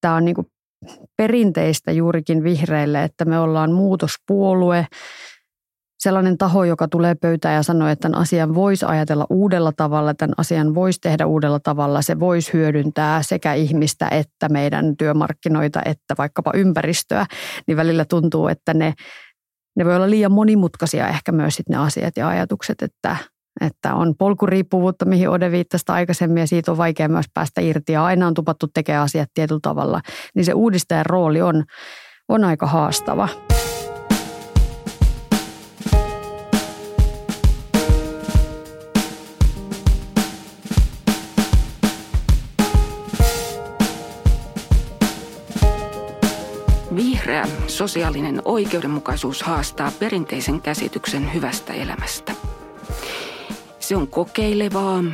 tämä on niin kuin perinteistä juurikin vihreille, että me ollaan muutospuolue, sellainen taho, joka tulee pöytään ja sanoo, että tämän asian voisi ajatella uudella tavalla, tämän asian voisi tehdä uudella tavalla, se voisi hyödyntää sekä ihmistä että meidän työmarkkinoita että vaikkapa ympäristöä, niin välillä tuntuu, että ne, ne voi olla liian monimutkaisia ehkä myös sit ne asiat ja ajatukset, että, että on polkuriippuvuutta, mihin Ode viittasi aikaisemmin ja siitä on vaikea myös päästä irti ja aina on tupattu tekemään asiat tietyllä tavalla, niin se uudistajan rooli on, on aika haastava. Vihreä sosiaalinen oikeudenmukaisuus haastaa perinteisen käsityksen hyvästä elämästä. Se on kokeilevaa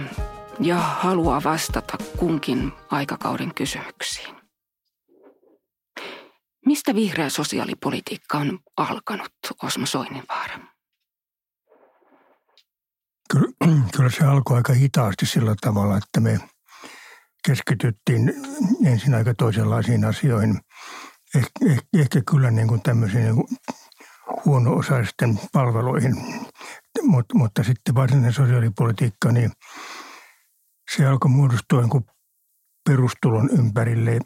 ja haluaa vastata kunkin aikakauden kysymyksiin. Mistä vihreä sosiaalipolitiikka on alkanut, Osmo Soininvaara? Kyllä, se alkoi aika hitaasti sillä tavalla, että me keskityttiin ensin aika toisenlaisiin asioihin – ehkä, ehkä, ehkä kyllä niin kuin tämmöisiin niin kuin huono-osaisten palveluihin. Mut, mutta sitten varsinainen sosiaalipolitiikka, niin se alkoi muodostua niin perustulon ympärille.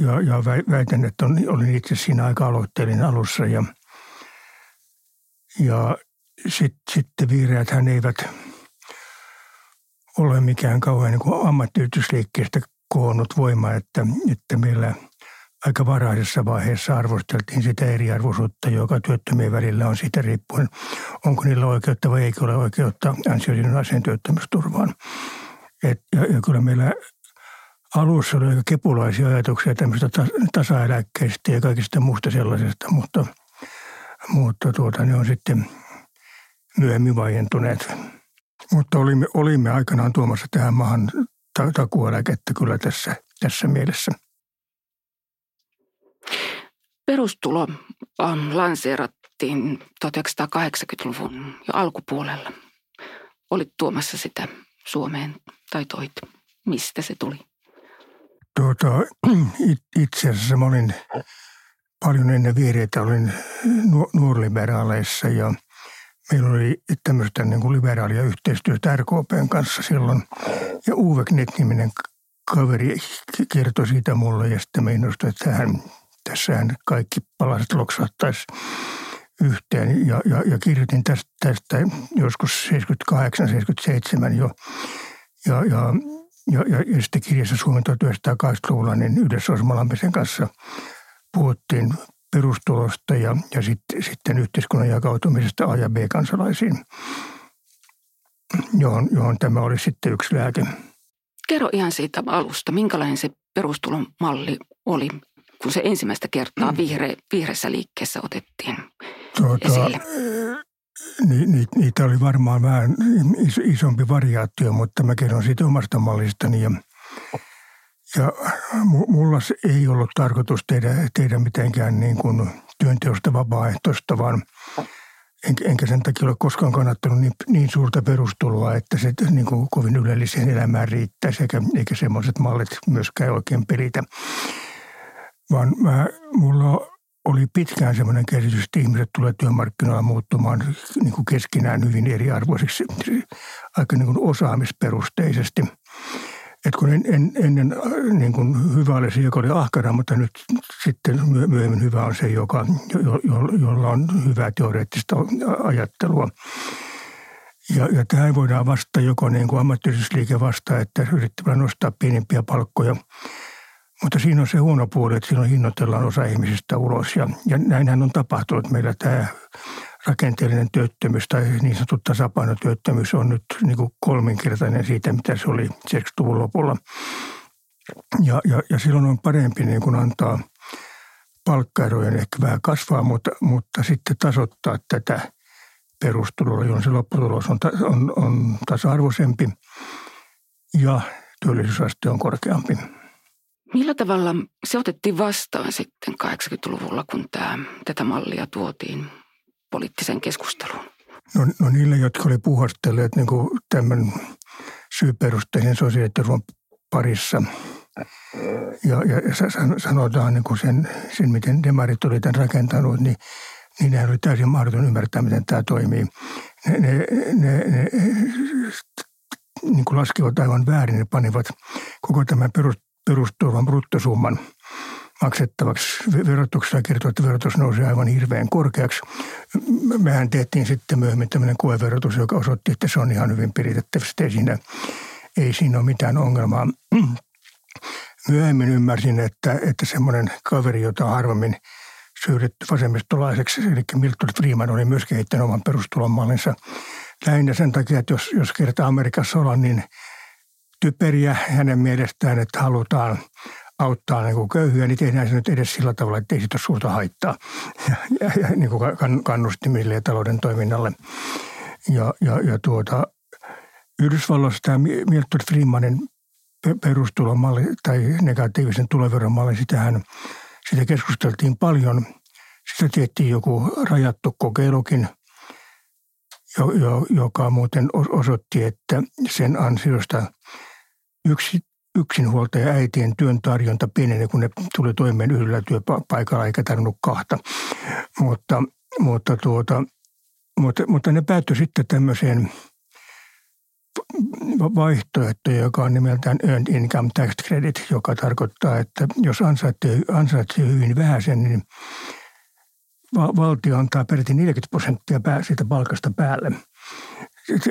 Ja, ja väitän, että on, olin itse siinä aika aloitteellinen alussa. Ja, ja sitten sit vihreät hän eivät ole mikään kauhean niin ammattiyhdysliikkeestä koonnut voima, että, että meillä – aika varhaisessa vaiheessa arvosteltiin sitä eriarvoisuutta, joka työttömien välillä on siitä riippuen, onko niillä oikeutta vai eikö ole oikeutta ansiosidonnaiseen työttömyysturvaan. Et, ja, ja kyllä meillä alussa oli aika kepulaisia ajatuksia tämmöistä tasaeläkkeistä ja kaikista muusta sellaisesta, mutta, mutta tuota, ne on sitten myöhemmin vaientuneet. Mutta olimme, olimme aikanaan tuomassa tähän maahan takueläkettä kyllä tässä, tässä mielessä – Perustulo lanseerattiin 1980-luvun jo alkupuolella. Olit tuomassa sitä Suomeen tai toit. Mistä se tuli? Tuota, itse asiassa mä olin paljon ennen vihreitä, olin nuorliberaaleissa ja meillä oli tämmöistä niin kuin liberaalia yhteistyötä RKPn kanssa silloin. Ja Uwe Knet-niminen kaveri kertoi siitä mulle ja sitten me että hän tässähän kaikki palaset loksahtaisi yhteen. Ja, ja, ja kirjoitin tästä, tästä joskus 78-77 jo. Ja, ja, ja, ja, ja sitten kirjassa Suomen 1980-luvulla niin yhdessä Osmo Lampisen kanssa puhuttiin perustulosta ja, ja sitten, sitten yhteiskunnan jakautumisesta A- ja B-kansalaisiin, johon, johon tämä oli sitten yksi lääke. Kerro ihan siitä alusta, minkälainen se perustulon malli oli kun se ensimmäistä kertaa mm. vihre, vihreässä liikkeessä otettiin tuota, esille? Ni, ni, niitä oli varmaan vähän is, isompi variaatio, mutta mä kerron siitä omasta mallistani. Ja, ja mulla ei ollut tarkoitus tehdä, tehdä mitenkään niin kuin työnteosta vapaaehtoista, vaan enkä, enkä sen takia ole koskaan kannattanut niin, niin suurta perustuloa, että se niin kuin kovin ylelliseen elämään riittäisi, eikä, eikä semmoiset mallit myöskään oikein pelitä vaan mä, mulla oli pitkään semmoinen käsitys, että ihmiset tulee työmarkkinoilla muuttumaan niin kuin keskinään hyvin eriarvoisiksi, aika niin kuin osaamisperusteisesti. Et kun en, en, ennen niin kuin hyvä oli se, joka oli ahkara, mutta nyt sitten myöhemmin hyvä on se, joka, jo, jo, jolla on hyvää teoreettista ajattelua. Ja, ja tähän voidaan vastata joko niin kuin ammattiyhdistysliike vastaa, että yrittämällä nostaa pienimpiä palkkoja – mutta siinä on se huono puoli, että silloin hinnoitellaan osa ihmisistä ulos. Ja, ja näinhän on tapahtunut. Meillä tämä rakenteellinen työttömyys tai niin sanottu tasapainotyöttömyys on nyt niin kuin kolminkertainen siitä, mitä se oli 70-luvun lopulla. Ja, ja, ja silloin on parempi niin kuin antaa palkkaerojen ehkä vähän kasvaa, mutta, mutta sitten tasoittaa tätä perustuloa, jolloin se lopputulos on, on, on tasa-arvoisempi ja työllisyysaste on korkeampi. Millä tavalla se otettiin vastaan sitten 80-luvulla, kun tämä, tätä mallia tuotiin poliittiseen keskusteluun? No, no niille, jotka oli puhastelleet niin tämän syyperusteisen sosiaaliturvan parissa Ja, ja sanotaan niin kuin sen, sen, miten demarit oli tämän rakentanut, niin, niin nehän oli täysin mahdoton ymmärtää, miten tämä toimii. Ne, ne, ne, ne niin kuin laskivat aivan väärin, ne panivat koko tämän perus, perusturvan bruttosumman maksettavaksi verotuksessa kertoo, että verotus nousi aivan hirveän korkeaksi. Mehän tehtiin sitten myöhemmin tämmöinen koeverotus, joka osoitti, että se on ihan hyvin piritettävissä. Ei siinä, ei siinä ole mitään ongelmaa. Myöhemmin ymmärsin, että, että semmoinen kaveri, jota harvemmin syydetty vasemmistolaiseksi, eli Milton Freeman oli myös kehittänyt oman perustulomallinsa lähinnä sen takia, että jos, jos kertaa Amerikassa ollaan niin typeriä hänen mielestään, että halutaan auttaa niin kuin köyhyä, niin tehdään se nyt edes sillä tavalla, että ei siitä ole suurta haittaa ja, ja, ja niin kuin kannustimille ja talouden toiminnalle. Ja, ja, ja tuota, Yhdysvalloissa tämä Milton Freemanin perustulomalli tai negatiivisen tuloveromalli, sitähän sitä keskusteltiin paljon. Sitä tehtiin joku rajattu kokeilukin, joka muuten osoitti, että sen ansiosta yksi, yksinhuoltaja äitien työn tarjonta pieneni, kun ne tuli toimeen yhdellä työpaikalla eikä tarvinnut kahta. Mutta, mutta, tuota, mutta, mutta ne päättyi sitten tämmöiseen vaihtoehto, joka on nimeltään Earned Income Tax Credit, joka tarkoittaa, että jos ansaitsee, ansaitsee hyvin vähäisen, niin valtio antaa peräti 40 prosenttia siitä palkasta päälle.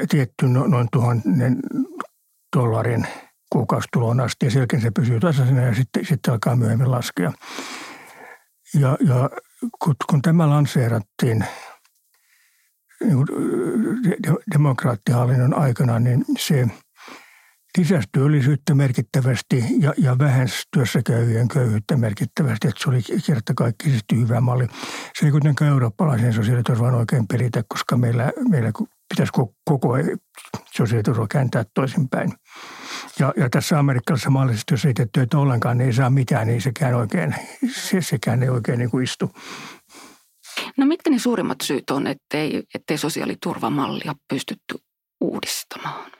Tietty no, noin tuhannen dollarin kuukausituloon asti ja selkeä se pysyy tasaisena ja sitten, sitten alkaa myöhemmin laskea. Ja, ja kun, kun tämä lanseerattiin niin demokraattihallinnon aikana, niin se lisäsi työllisyyttä merkittävästi ja, ja vähensi työssäkäyvien köyhyyttä merkittävästi. Että se oli kertakaikkisesti hyvä malli. Se ei kuitenkaan eurooppalaisen sosiaaliturvan oikein peritä, koska meillä, meillä pitäisi koko sosiaaliturva kääntää toisinpäin. Ja, ja tässä amerikkalaisessa mallissa, jos ei tee työtä ollenkaan, niin ei saa mitään, niin sekään, oikein, se, sekään ei oikein niin kuin istu. No mitkä ne suurimmat syyt on, ettei, ettei sosiaaliturvamallia pystytty uudistamaan?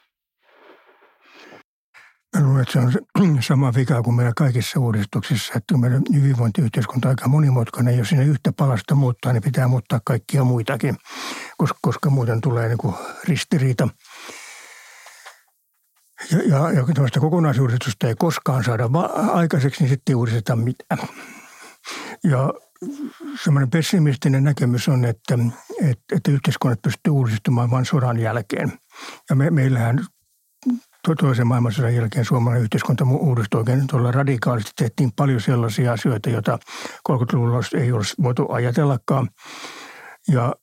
Mä luulen, että se on sama vika kuin meillä kaikissa uudistuksissa, että meidän hyvinvointiyhteiskunta on aika monimutkainen. Jos sinne yhtä palasta muuttaa, niin pitää muuttaa kaikkia muitakin, koska, koska muuten tulee niin kuin ristiriita. Ja, ja, ja kokonaisuudistusta ei koskaan saada aikaiseksi, niin sitten ei uudisteta mitään. Ja semmoinen pessimistinen näkemys on, että, että, että yhteiskunnat pystyy uudistumaan vain sodan jälkeen. Ja me, meillähän toisen maailmansodan jälkeen suomalainen yhteiskunta uudistui oikein tuolla radikaalisti. Tehtiin paljon sellaisia asioita, joita 30-luvulla ei olisi voitu ajatellakaan. Ja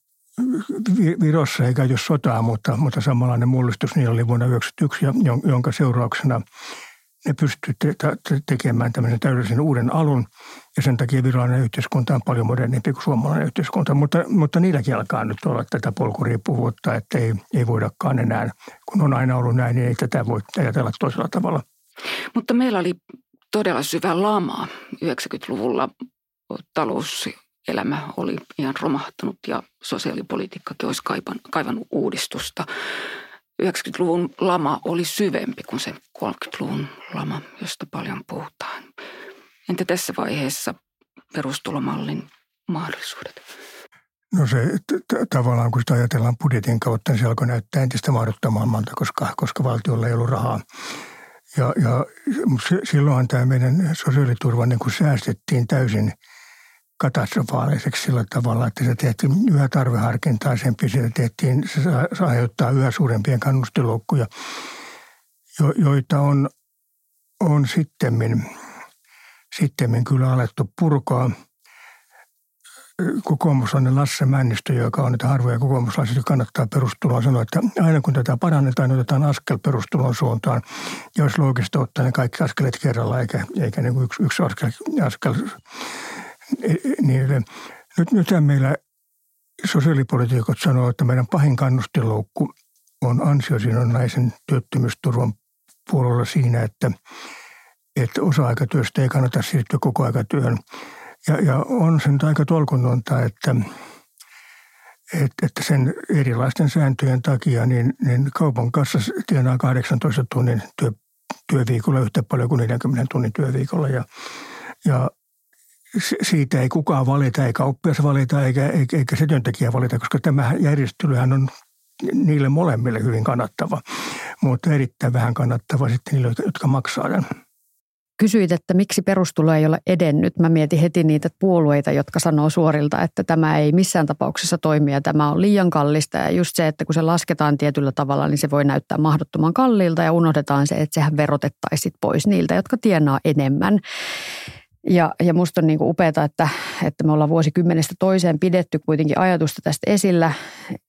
Virossa ei käyty sotaa, mutta, mutta samanlainen mullistus niillä oli vuonna 1991, jonka seurauksena ne pystyivät te- tekemään tämmöisen täydellisen uuden alun. Ja sen takia virallinen yhteiskunta on paljon modernimpi kuin suomalainen yhteiskunta. Mutta, mutta niilläkin alkaa nyt olla tätä polkuriippuvuutta, että ei, ei voidakaan enää, kun on aina ollut näin, niin ei tätä voi ajatella toisella tavalla. Mutta meillä oli todella syvä lama 90-luvulla. Talouselämä oli ihan romahtanut ja sosiaalipolitiikkakin olisi kaivannut uudistusta. 90-luvun lama oli syvempi kuin se 30-luvun lama, josta paljon puhutaan. Entä tässä vaiheessa perustulomallin mahdollisuudet? No se tavallaan, kun sitä ajatellaan budjetin kautta, niin se alkoi näyttää entistä mahdottomammalta, koska, koska valtiolla ei ollut rahaa. Ja, ja silloin tämä meidän sosiaaliturva niin kuin säästettiin täysin – katastrofaaliseksi sillä tavalla, että se tehtiin yhä tarveharkintaisempi, sitä tehtiin, se aiheuttaa yhä suurempia kannustiloukkuja, jo, joita on, on sittemmin, sittemmin kyllä alettu purkaa. Kokoomuslainen Lasse Männistö, joka on niitä harvoja kokoomuslaisia, kannattaa perustulon, sanoa, että aina kun tätä parannetaan, otetaan askel perustulon suuntaan. Olisi loogista ottaa ne kaikki askeleet kerralla, eikä, eikä niin yksi, yksi askel, askel niin nyt, nythän meillä sosiaalipolitiikot sanoo, että meidän pahin kannustiloukku on ansiosidonnaisen työttömyysturvan puolella siinä, että, että osa-aikatyöstä ei kannata siirtyä koko aikatyöhön. Ja, ja on sen aika tolkunnonta, että, että, että sen erilaisten sääntöjen takia niin, niin kaupan kanssa tienaa 18 tunnin työ, työviikolla yhtä paljon kuin 40 tunnin työviikolla. Ja, ja siitä ei kukaan valita, eikä oppias valita, eikä, eikä, se työntekijä valita, koska tämä järjestelyhän on niille molemmille hyvin kannattava, mutta erittäin vähän kannattava sitten niille, jotka maksaa tämän. Kysyit, että miksi perustulo ei ole edennyt. Mä mietin heti niitä puolueita, jotka sanoo suorilta, että tämä ei missään tapauksessa toimi ja tämä on liian kallista. Ja just se, että kun se lasketaan tietyllä tavalla, niin se voi näyttää mahdottoman kalliilta ja unohdetaan se, että sehän verotettaisiin pois niiltä, jotka tienaa enemmän. Ja, ja musta on niin kuin upeata, että, että me ollaan vuosikymmenestä toiseen pidetty kuitenkin ajatusta tästä esillä.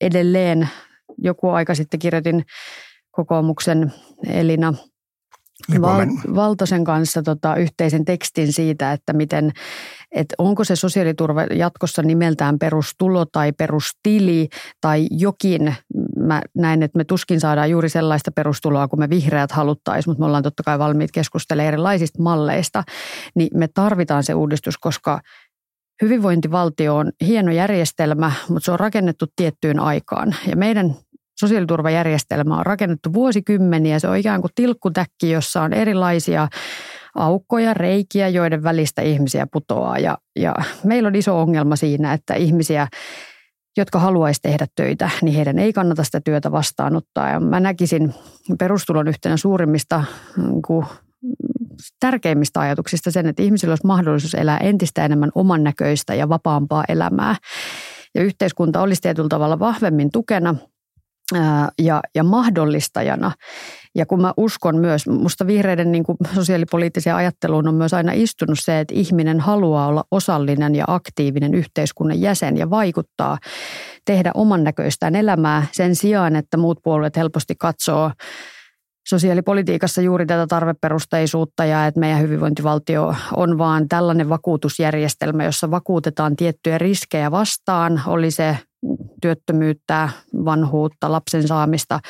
Edelleen joku aika sitten kirjoitin kokoomuksen Elina Val, Valtosen kanssa tota, yhteisen tekstin siitä, että miten, että onko se sosiaaliturva jatkossa nimeltään perustulo tai perustili tai jokin. Mä näin, että me tuskin saadaan juuri sellaista perustuloa kuin me vihreät haluttaisiin, mutta me ollaan totta kai valmiit keskustelemaan erilaisista malleista. Niin me tarvitaan se uudistus, koska hyvinvointivaltio on hieno järjestelmä, mutta se on rakennettu tiettyyn aikaan. Ja meidän sosiaaliturvajärjestelmä on rakennettu vuosikymmeniä. Se on ikään kuin tilkkutäkki, jossa on erilaisia aukkoja, reikiä, joiden välistä ihmisiä putoaa. Ja, ja meillä on iso ongelma siinä, että ihmisiä, jotka haluaisi tehdä töitä, niin heidän ei kannata sitä työtä vastaanottaa. Ja mä näkisin perustulon yhtenä suurimmista niin tärkeimmistä ajatuksista sen, että ihmisillä olisi mahdollisuus elää entistä enemmän oman näköistä ja vapaampaa elämää. Ja yhteiskunta olisi tietyllä tavalla vahvemmin tukena ja, ja mahdollistajana. Ja kun mä uskon myös, musta vihreiden niin kuin sosiaalipoliittiseen ajatteluun on myös aina istunut se, että ihminen haluaa olla osallinen ja aktiivinen yhteiskunnan jäsen ja vaikuttaa, tehdä oman näköistään elämää sen sijaan, että muut puolueet helposti katsoo sosiaalipolitiikassa juuri tätä tarveperusteisuutta ja että meidän hyvinvointivaltio on vaan tällainen vakuutusjärjestelmä, jossa vakuutetaan tiettyjä riskejä vastaan, oli se työttömyyttä, vanhuutta, lapsen saamista,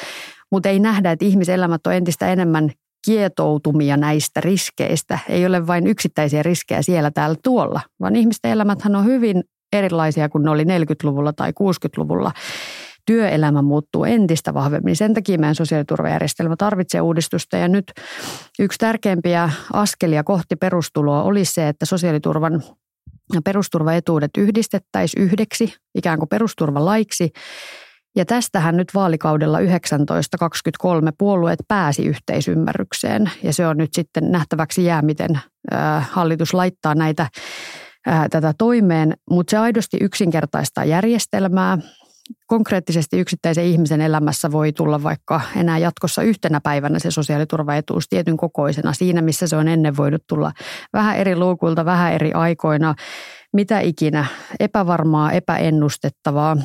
mutta ei nähdä, että ihmiselämät on entistä enemmän kietoutumia näistä riskeistä. Ei ole vain yksittäisiä riskejä siellä täällä tuolla, vaan ihmisten elämäthän on hyvin erilaisia kuin ne oli 40-luvulla tai 60-luvulla. Työelämä muuttuu entistä vahvemmin. Sen takia meidän sosiaaliturvajärjestelmä tarvitsee uudistusta. Ja nyt yksi tärkeimpiä askelia kohti perustuloa olisi se, että sosiaaliturvan perusturvaetuudet yhdistettäisiin yhdeksi ikään kuin perusturvalaiksi. Ja tästähän nyt vaalikaudella 1923 puolueet pääsi yhteisymmärrykseen. Ja se on nyt sitten nähtäväksi jää, miten hallitus laittaa näitä tätä toimeen, mutta se aidosti yksinkertaistaa järjestelmää konkreettisesti yksittäisen ihmisen elämässä voi tulla vaikka enää jatkossa yhtenä päivänä se sosiaaliturvaetuus tietyn kokoisena siinä, missä se on ennen voinut tulla vähän eri luukulta, vähän eri aikoina, mitä ikinä, epävarmaa, epäennustettavaa.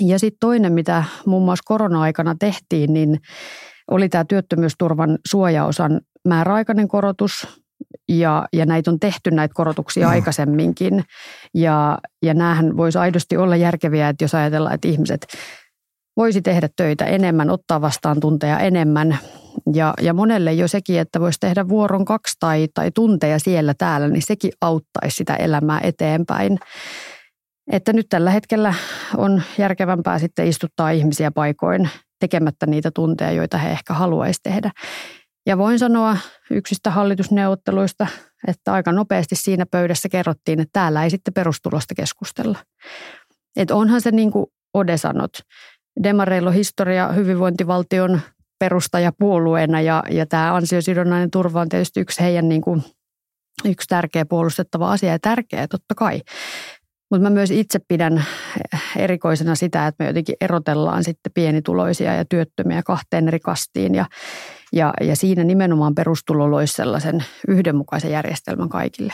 Ja sitten toinen, mitä muun muassa korona-aikana tehtiin, niin oli tämä työttömyysturvan suojaosan määräaikainen korotus, ja, ja näitä on tehty näitä korotuksia no. aikaisemminkin. Ja, ja näähän voisi aidosti olla järkeviä, että jos ajatellaan, että ihmiset voisi tehdä töitä enemmän, ottaa vastaan tunteja enemmän. Ja, ja monelle jo sekin, että voisi tehdä vuoron kaksi tai, tai tunteja siellä täällä, niin sekin auttaisi sitä elämää eteenpäin. Että nyt tällä hetkellä on järkevämpää sitten istuttaa ihmisiä paikoin tekemättä niitä tunteja, joita he ehkä haluaisi tehdä. Ja voin sanoa yksistä hallitusneuvotteluista, että aika nopeasti siinä pöydässä kerrottiin, että täällä ei sitten perustulosta keskustella. Että onhan se niin kuin Ode sanot, Demareilla on historia hyvinvointivaltion perustajapuolueena ja, ja tämä ansiosidonnainen turva on tietysti yksi heidän niin kuin, yksi tärkeä puolustettava asia ja tärkeä totta kai. Mutta mä myös itse pidän erikoisena sitä, että me jotenkin erotellaan sitten pienituloisia ja työttömiä kahteen eri kastiin ja ja, ja siinä nimenomaan perustulo loisi sellaisen yhdenmukaisen järjestelmän kaikille.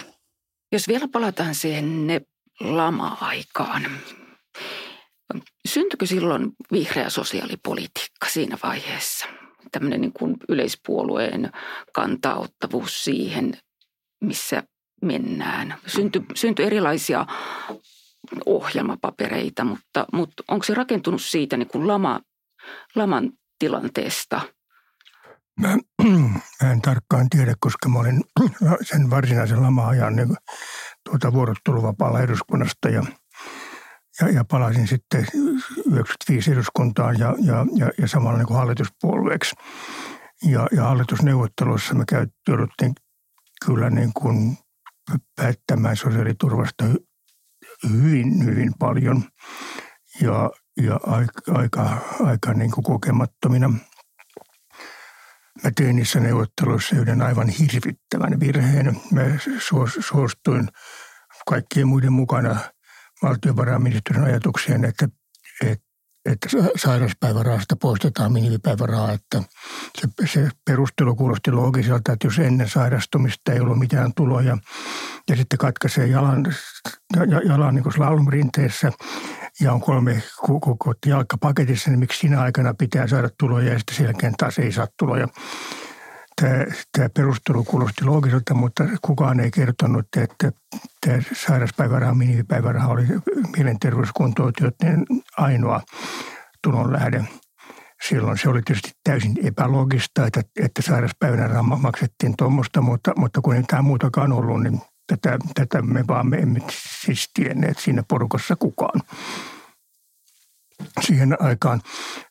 Jos vielä palataan siihen ne lama-aikaan, syntyykö silloin vihreä sosiaalipolitiikka siinä vaiheessa? Tämmöinen niin kuin yleispuolueen kantaottavuus siihen, missä mennään. Synty, syntyi erilaisia ohjelmapapereita, mutta, mutta onko se rakentunut siitä niin kuin lama, laman tilanteesta – Mä, mä en tarkkaan tiedä, koska mä olin sen varsinaisen lama-ajan niin tuota vuorotteluvapaalla eduskunnasta ja, ja, ja palasin sitten 95 eduskuntaan ja, ja, ja, ja samalla niin hallituspuolueeksi. Ja, ja hallitusneuvotteluissa me jouduttiin kyllä niin kuin päättämään sosiaaliturvasta hyvin, hyvin paljon ja, ja aika, aika, aika niin kuin kokemattomina. Mä tein niissä neuvotteluissa yhden aivan hirvittävän virheen. Mä suostuin kaikkien muiden mukana valtiovarainministeriön ajatukseen, että, että että sairauspäivärahasta poistetaan minimipäiväraha. Että se, se perustelu kuulosti loogiselta, että jos ennen sairastumista ei ollut mitään tuloja ja sitten katkaisee jalan, jalan niin slalomrinteessä ja on kolme kuukautta jalkapaketissa, niin miksi siinä aikana pitää saada tuloja ja sitten sen jälkeen taas ei saa tuloja. Tämä, tämä perustelu kuulosti loogiselta, mutta kukaan ei kertonut, että tämä sairauspäiväraha, minimipäiväraha oli mielenterveyskuntoutujien ainoa tulonlähde. Silloin se oli tietysti täysin epäloogista, että, että sairauspäivänä maksettiin tuommoista, mutta, mutta kun ei tämä muutakaan ollut, niin tätä, tätä me vaan me emme siis tienneet siinä porukassa kukaan siihen aikaan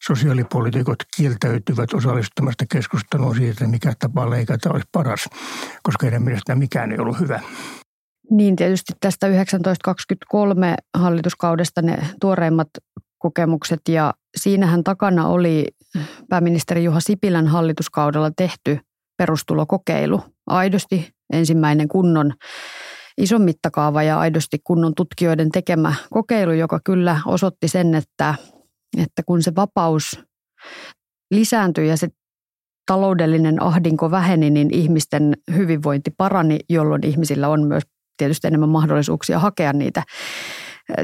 sosiaalipolitiikot kieltäytyvät osallistumasta keskusteluun siitä, mikä tapa leikata olisi paras, koska heidän mielestään mikään ei ollut hyvä. Niin tietysti tästä 1923 hallituskaudesta ne tuoreimmat kokemukset ja siinähän takana oli pääministeri Juha Sipilän hallituskaudella tehty perustulokokeilu. Aidosti ensimmäinen kunnon ison mittakaava ja aidosti kunnon tutkijoiden tekemä kokeilu, joka kyllä osoitti sen, että, että kun se vapaus lisääntyi ja se taloudellinen ahdinko väheni, niin ihmisten hyvinvointi parani, jolloin ihmisillä on myös tietysti enemmän mahdollisuuksia hakea niitä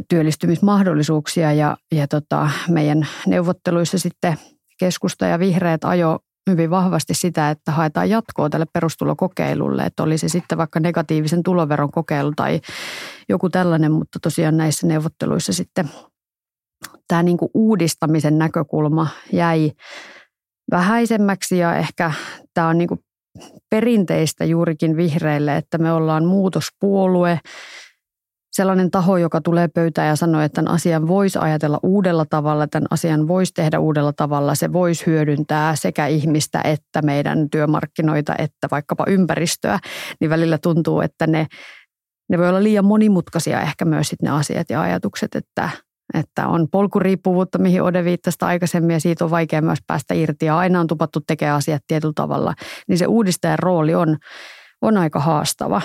työllistymismahdollisuuksia. Ja, ja tota, meidän neuvotteluissa sitten keskusta ja vihreät ajo hyvin vahvasti sitä, että haetaan jatkoa tälle perustulokokeilulle, että oli se sitten vaikka negatiivisen tuloveron kokeilu tai joku tällainen, mutta tosiaan näissä neuvotteluissa sitten tämä niin kuin uudistamisen näkökulma jäi vähäisemmäksi ja ehkä tämä on niin kuin perinteistä juurikin vihreille, että me ollaan muutospuolue, sellainen taho, joka tulee pöytään ja sanoo, että tämän asian voisi ajatella uudella tavalla, tämän asian voisi tehdä uudella tavalla, se voisi hyödyntää sekä ihmistä että meidän työmarkkinoita että vaikkapa ympäristöä, niin välillä tuntuu, että ne, ne voi olla liian monimutkaisia ehkä myös sit ne asiat ja ajatukset, että, että on polkuriippuvuutta, mihin Ode viittasi aikaisemmin ja siitä on vaikea myös päästä irti ja aina on tupattu tekemään asiat tietyllä tavalla, niin se uudistajan rooli on, on aika haastava.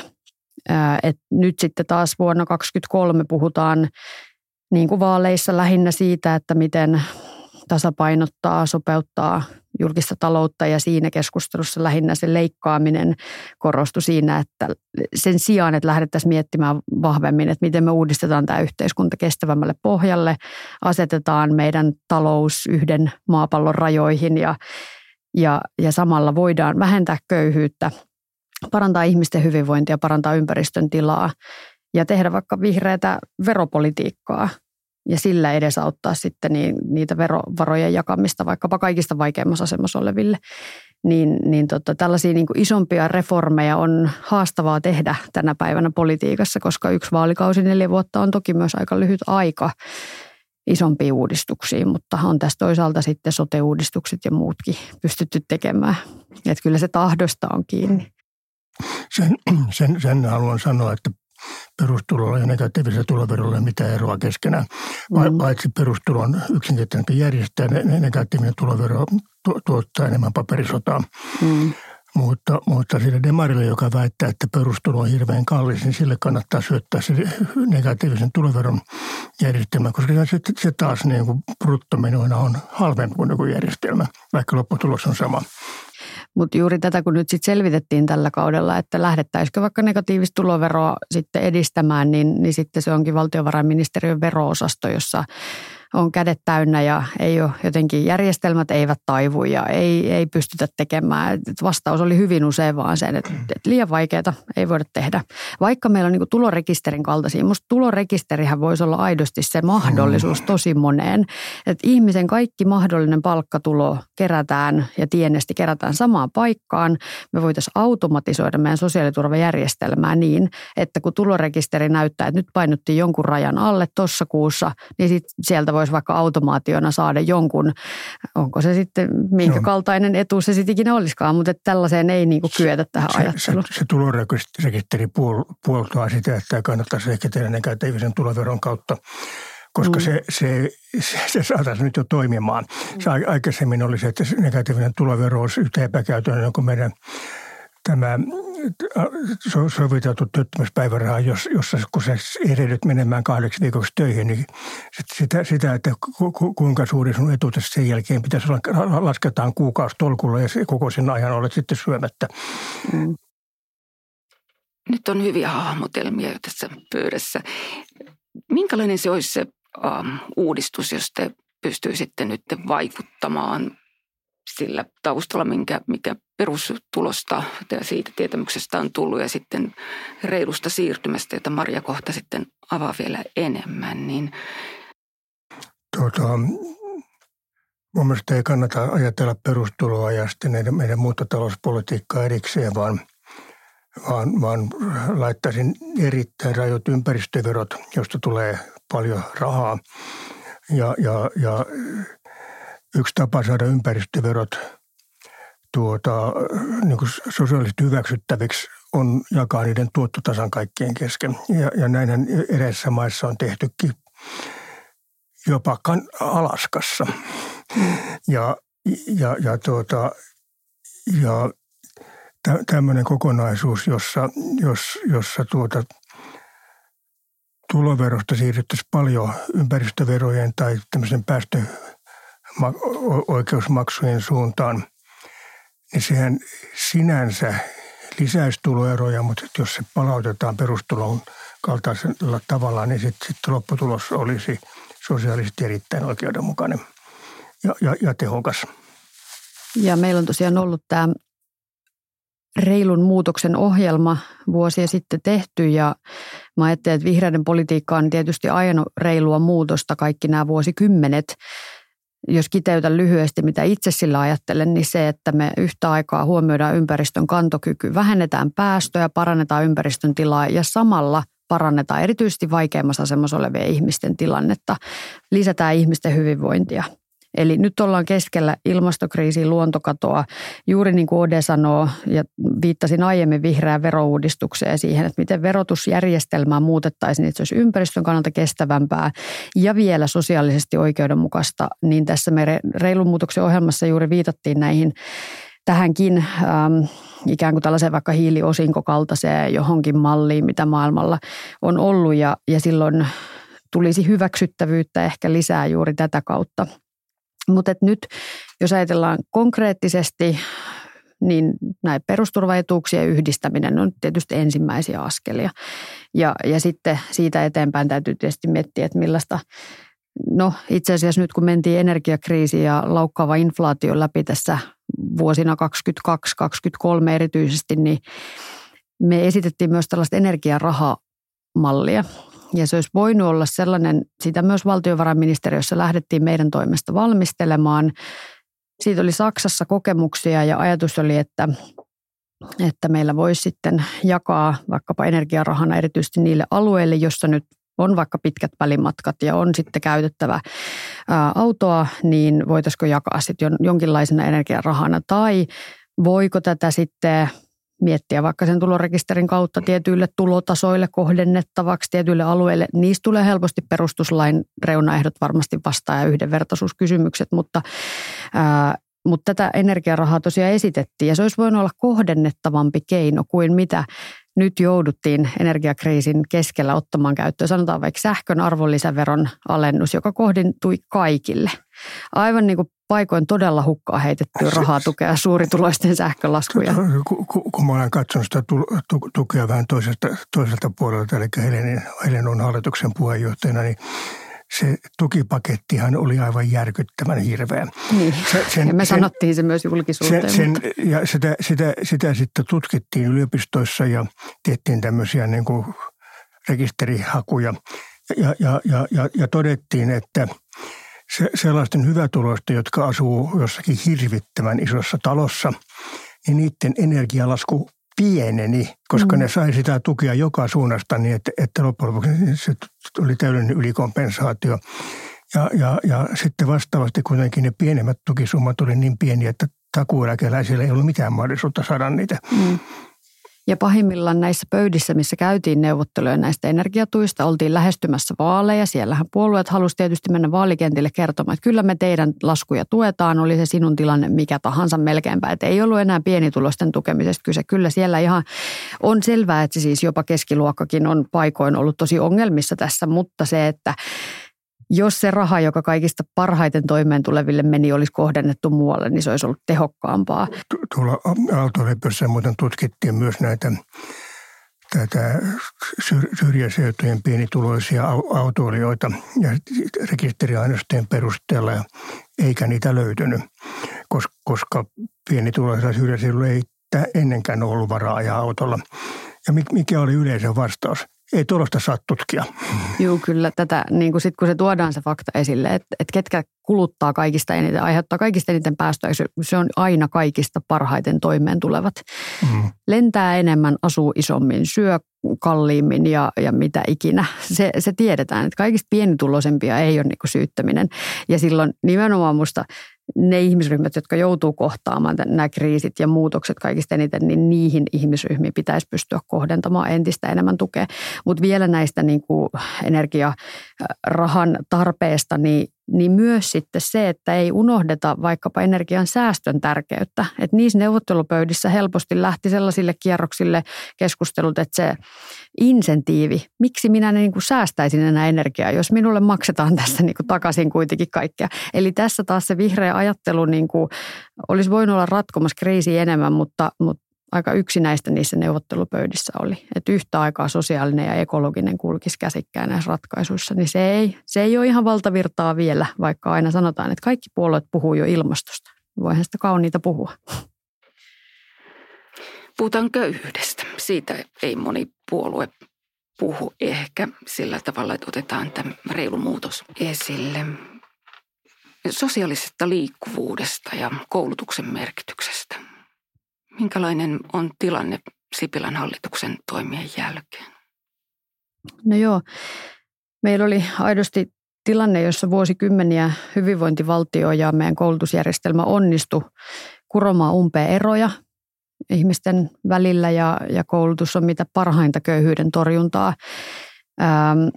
Et nyt sitten taas vuonna 2023 puhutaan niin kuin vaaleissa lähinnä siitä, että miten tasapainottaa, sopeuttaa julkista taloutta. Ja siinä keskustelussa lähinnä se leikkaaminen korostui siinä, että sen sijaan, että lähdettäisiin miettimään vahvemmin, että miten me uudistetaan tämä yhteiskunta kestävämmälle pohjalle, asetetaan meidän talous yhden maapallon rajoihin ja, ja, ja samalla voidaan vähentää köyhyyttä – parantaa ihmisten hyvinvointia, parantaa ympäristön tilaa ja tehdä vaikka vihreätä veropolitiikkaa ja sillä edesauttaa sitten niin, niitä verovarojen jakamista vaikkapa kaikista vaikeimmassa asemassa oleville. Niin, niin tota, tällaisia niin isompia reformeja on haastavaa tehdä tänä päivänä politiikassa, koska yksi vaalikausi neljä vuotta on toki myös aika lyhyt aika isompiin uudistuksiin, mutta on tässä toisaalta sitten sote-uudistukset ja muutkin pystytty tekemään. Että kyllä se tahdosta on kiinni. Sen, sen, sen haluan sanoa, että perustulolla ja negatiivisella tuloverolla ei mitään eroa keskenään. Mm. Paitsi perustulon yksinkertaisempi järjestää, negatiivinen tulovero tu, tuottaa enemmän paperisotaa. Mm. Mutta, mutta sille demarille, joka väittää, että perustulo on hirveän kallis, niin sille kannattaa syöttää se negatiivisen tuloveron järjestelmä, koska se, se taas niin kuin bruttomenoina on halvempi kuin joku järjestelmä, vaikka lopputulos on sama. Mutta juuri tätä, kun nyt sitten selvitettiin tällä kaudella, että lähdettäisikö vaikka negatiivista tuloveroa sitten edistämään, niin, niin sitten se onkin valtiovarainministeriön veroosasto, jossa on kädet täynnä ja ei ole jotenkin järjestelmät eivät taivu ja ei, ei pystytä tekemään. Vastaus oli hyvin usein vaan sen, että, että liian vaikeaa ei voida tehdä. Vaikka meillä on niin tulorekisterin kaltaisia, minusta tulorekisterihän voisi olla aidosti se mahdollisuus tosi moneen, että ihmisen kaikki mahdollinen palkkatulo kerätään ja tienesti kerätään samaan paikkaan. Me voitaisiin automatisoida meidän sosiaaliturvajärjestelmää niin, että kun tulorekisteri näyttää, että nyt painottiin jonkun rajan alle tuossa kuussa, niin sit sieltä voisi vaikka automaationa saada jonkun, onko se sitten minkä no. kaltainen etu se sitten ikinä olisikaan, mutta että tällaiseen ei niin kuin kyetä tähän se, ajatteluun. Se, se tulorekisteri puol, puoltaa sitä, että kannattaisi ehkä tehdä negatiivisen tuloveron kautta koska mm. se, se, se, se saataisiin nyt jo toimimaan. Se aikaisemmin oli se, että negatiivinen tulovero olisi yhtä epäkäytännön kuin meidän tämä soviteltu työttömyyspäiväraha, jossa kun se ehdit menemään kahdeksi viikoksi töihin, niin sitä, sitä että kuinka suuri sun etuutes sen jälkeen pitäisi olla, lasketaan kuukausi tolkulla ja koko sen ajan olet sitten syömättä. Mm. Nyt on hyviä hahmotelmia jo tässä pöydässä. Minkälainen se olisi se um, uudistus, jos te pystyisitte nyt vaikuttamaan sillä taustalla, minkä, mikä perustulosta ja siitä tietämyksestä on tullut ja sitten reilusta siirtymästä, jota Maria kohta sitten avaa vielä enemmän, niin Tuota, mun mielestä ei kannata ajatella perustuloa ja sitten meidän, meidän muuttotalouspolitiikkaa erikseen, vaan, vaan, vaan laittaisin erittäin rajut ympäristöverot, josta tulee paljon rahaa. Ja, ja, ja yksi tapa saada ympäristöverot tuota, niin kuin sosiaalisesti hyväksyttäviksi on jakaa niiden tuottotasan kaikkien kesken. Ja, ja näinhän eräissä maissa on tehtykin jopa kan, Alaskassa. Ja, ja, ja, tuota, ja tä, tämmöinen kokonaisuus, jossa, jos, jossa tuota, tuloverosta siirryttäisiin paljon ympäristöverojen tai tämmöisen päästöoikeusmaksujen suuntaan, niin sehän sinänsä lisäisi tuloeroja, mutta jos se palautetaan perustulon kaltaisella tavalla, niin sitten sit lopputulos olisi sosiaalisesti erittäin oikeudenmukainen ja, ja, ja tehokas. Ja meillä on tosiaan ollut tämä reilun muutoksen ohjelma vuosia sitten tehty ja mä ajattelin, että vihreiden politiikka on tietysti ajanut reilua muutosta kaikki nämä vuosikymmenet. Jos kiteytän lyhyesti, mitä itse sillä ajattelen, niin se, että me yhtä aikaa huomioidaan ympäristön kantokyky, vähennetään päästöjä, parannetaan ympäristön tilaa ja samalla parannetaan erityisesti vaikeimmassa asemassa olevien ihmisten tilannetta, lisätään ihmisten hyvinvointia – Eli nyt ollaan keskellä ilmastokriisiä, luontokatoa. Juuri niin kuin Ode sanoo, ja viittasin aiemmin vihreään verouudistukseen siihen, että miten verotusjärjestelmää muutettaisiin, niin että se olisi ympäristön kannalta kestävämpää ja vielä sosiaalisesti oikeudenmukaista. Niin tässä meidän reilun muutoksen ohjelmassa juuri viitattiin näihin tähänkin ähm, ikään kuin tällaiseen vaikka hiiliosinkokaltaiseen johonkin malliin, mitä maailmalla on ollut ja, ja silloin tulisi hyväksyttävyyttä ehkä lisää juuri tätä kautta. Mutta nyt, jos ajatellaan konkreettisesti, niin näin perusturvaetuuksien yhdistäminen on tietysti ensimmäisiä askelia. Ja, ja sitten siitä eteenpäin täytyy tietysti miettiä, että millaista No itse asiassa nyt kun mentiin energiakriisi ja laukkaava inflaatio läpi tässä vuosina 2022-2023 erityisesti, niin me esitettiin myös tällaista energiarahamallia, ja se olisi voinut olla sellainen, sitä myös valtiovarainministeriössä lähdettiin meidän toimesta valmistelemaan. Siitä oli Saksassa kokemuksia ja ajatus oli, että, että meillä voisi sitten jakaa vaikkapa energiarahana erityisesti niille alueille, jossa nyt on vaikka pitkät välimatkat ja on sitten käytettävä autoa, niin voitaisiko jakaa sitten jonkinlaisena energiarahana tai voiko tätä sitten miettiä vaikka sen tulorekisterin kautta tietyille tulotasoille kohdennettavaksi, tietyille alueille. Niistä tulee helposti perustuslain reunaehdot varmasti vastaan ja yhdenvertaisuuskysymykset, mutta, ää, mutta tätä energiarahaa tosiaan esitettiin ja se olisi voinut olla kohdennettavampi keino kuin mitä nyt jouduttiin energiakriisin keskellä ottamaan käyttöön. Sanotaan vaikka sähkön arvonlisäveron alennus, joka kohdentui kaikille. Aivan niin kuin paikoin todella hukkaa heitettyä rahaa tukea suurituloisten sähkölaskuja. Kun mä olen katsonut sitä tukea vähän toiselta, toiselta puolelta, eli Helenin, Helen hallituksen puheenjohtajana, niin se tukipakettihan oli aivan järkyttävän hirveä. Niin, se, sen, ja me sen, sanottiin se myös julkisuuteen. Sen, sen, ja sitä, sitä, sitä sitten tutkittiin yliopistoissa ja tehtiin tämmöisiä niin kuin rekisterihakuja ja, ja, ja, ja, ja todettiin, että se, sellaisten hyvätuloisten, jotka asuu jossakin hirvittävän isossa talossa, niin niiden energialasku pieneni, koska mm. ne sai sitä tukea joka suunnasta niin, että, että loppujen lopuksi se tuli täydellinen ylikompensaatio. Ja, ja, ja sitten vastaavasti kuitenkin ne pienemmät tukisummat oli niin pieniä, että takuueläkeläisillä ei ollut mitään mahdollisuutta saada niitä. Mm. Ja pahimmillaan näissä pöydissä, missä käytiin neuvotteluja näistä energiatuista, oltiin lähestymässä vaaleja. Siellähän puolueet halusivat tietysti mennä vaalikentille kertomaan, että kyllä me teidän laskuja tuetaan, oli se sinun tilanne mikä tahansa melkeinpä. Että ei ollut enää pienitulosten tukemisesta kyse. Kyllä siellä ihan on selvää, että siis jopa keskiluokkakin on paikoin ollut tosi ongelmissa tässä, mutta se, että jos se raha, joka kaikista parhaiten toimeen tuleville meni, olisi kohdennettu muualle, niin se olisi ollut tehokkaampaa. Tuolla Aalto-lepössä muuten tutkittiin myös näitä tätä syrjäseutujen pienituloisia autoilijoita ja rekisteriaineistojen perusteella, eikä niitä löytynyt, koska pienituloisilla syrjäseudulla ei ennenkään ollut varaa ajaa autolla. Ja mikä oli yleisen vastaus? Ei tuollaista saa tutkia. Joo, kyllä tätä, niin kuin sit kun se tuodaan se fakta esille, että, että ketkä kuluttaa kaikista eniten, aiheuttaa kaikista eniten päästöjä, se on aina kaikista parhaiten toimeen tulevat. Mm. Lentää enemmän, asuu isommin, syö kalliimmin ja, ja mitä ikinä. Se, se tiedetään, että kaikista pienituloisempia ei ole niin syyttäminen. Ja silloin nimenomaan musta ne ihmisryhmät, jotka joutuu kohtaamaan nämä kriisit ja muutokset kaikista eniten, niin niihin ihmisryhmiin pitäisi pystyä kohdentamaan entistä enemmän tukea. Mutta vielä näistä niin kuin energiarahan tarpeesta, niin niin myös sitten se, että ei unohdeta vaikkapa energian säästön tärkeyttä. Että niissä neuvottelupöydissä helposti lähti sellaisille kierroksille keskustelut, että se insentiivi, miksi minä niin kuin säästäisin enää energiaa, jos minulle maksetaan tässä niin kuin takaisin kuitenkin kaikkea. Eli tässä taas se vihreä ajattelu niin kuin olisi voinut olla ratkomassa kriisiä enemmän, mutta, mutta aika yksinäistä niissä neuvottelupöydissä oli. Että yhtä aikaa sosiaalinen ja ekologinen kulkisi käsikkään näissä ratkaisuissa, niin se ei, se ei ole ihan valtavirtaa vielä, vaikka aina sanotaan, että kaikki puolueet puhuu jo ilmastosta. Voihan sitä kauniita puhua. Puhutaan köyhyydestä. Siitä ei moni puolue puhu ehkä sillä tavalla, että otetaan tämä reilu muutos esille. Sosiaalisesta liikkuvuudesta ja koulutuksen merkityksestä. Minkälainen on tilanne Sipilän hallituksen toimien jälkeen? No joo, meillä oli aidosti tilanne, jossa vuosikymmeniä hyvinvointivaltio ja meidän koulutusjärjestelmä onnistu kuromaan umpeen eroja ihmisten välillä ja, ja koulutus on mitä parhainta köyhyyden torjuntaa. Ähm,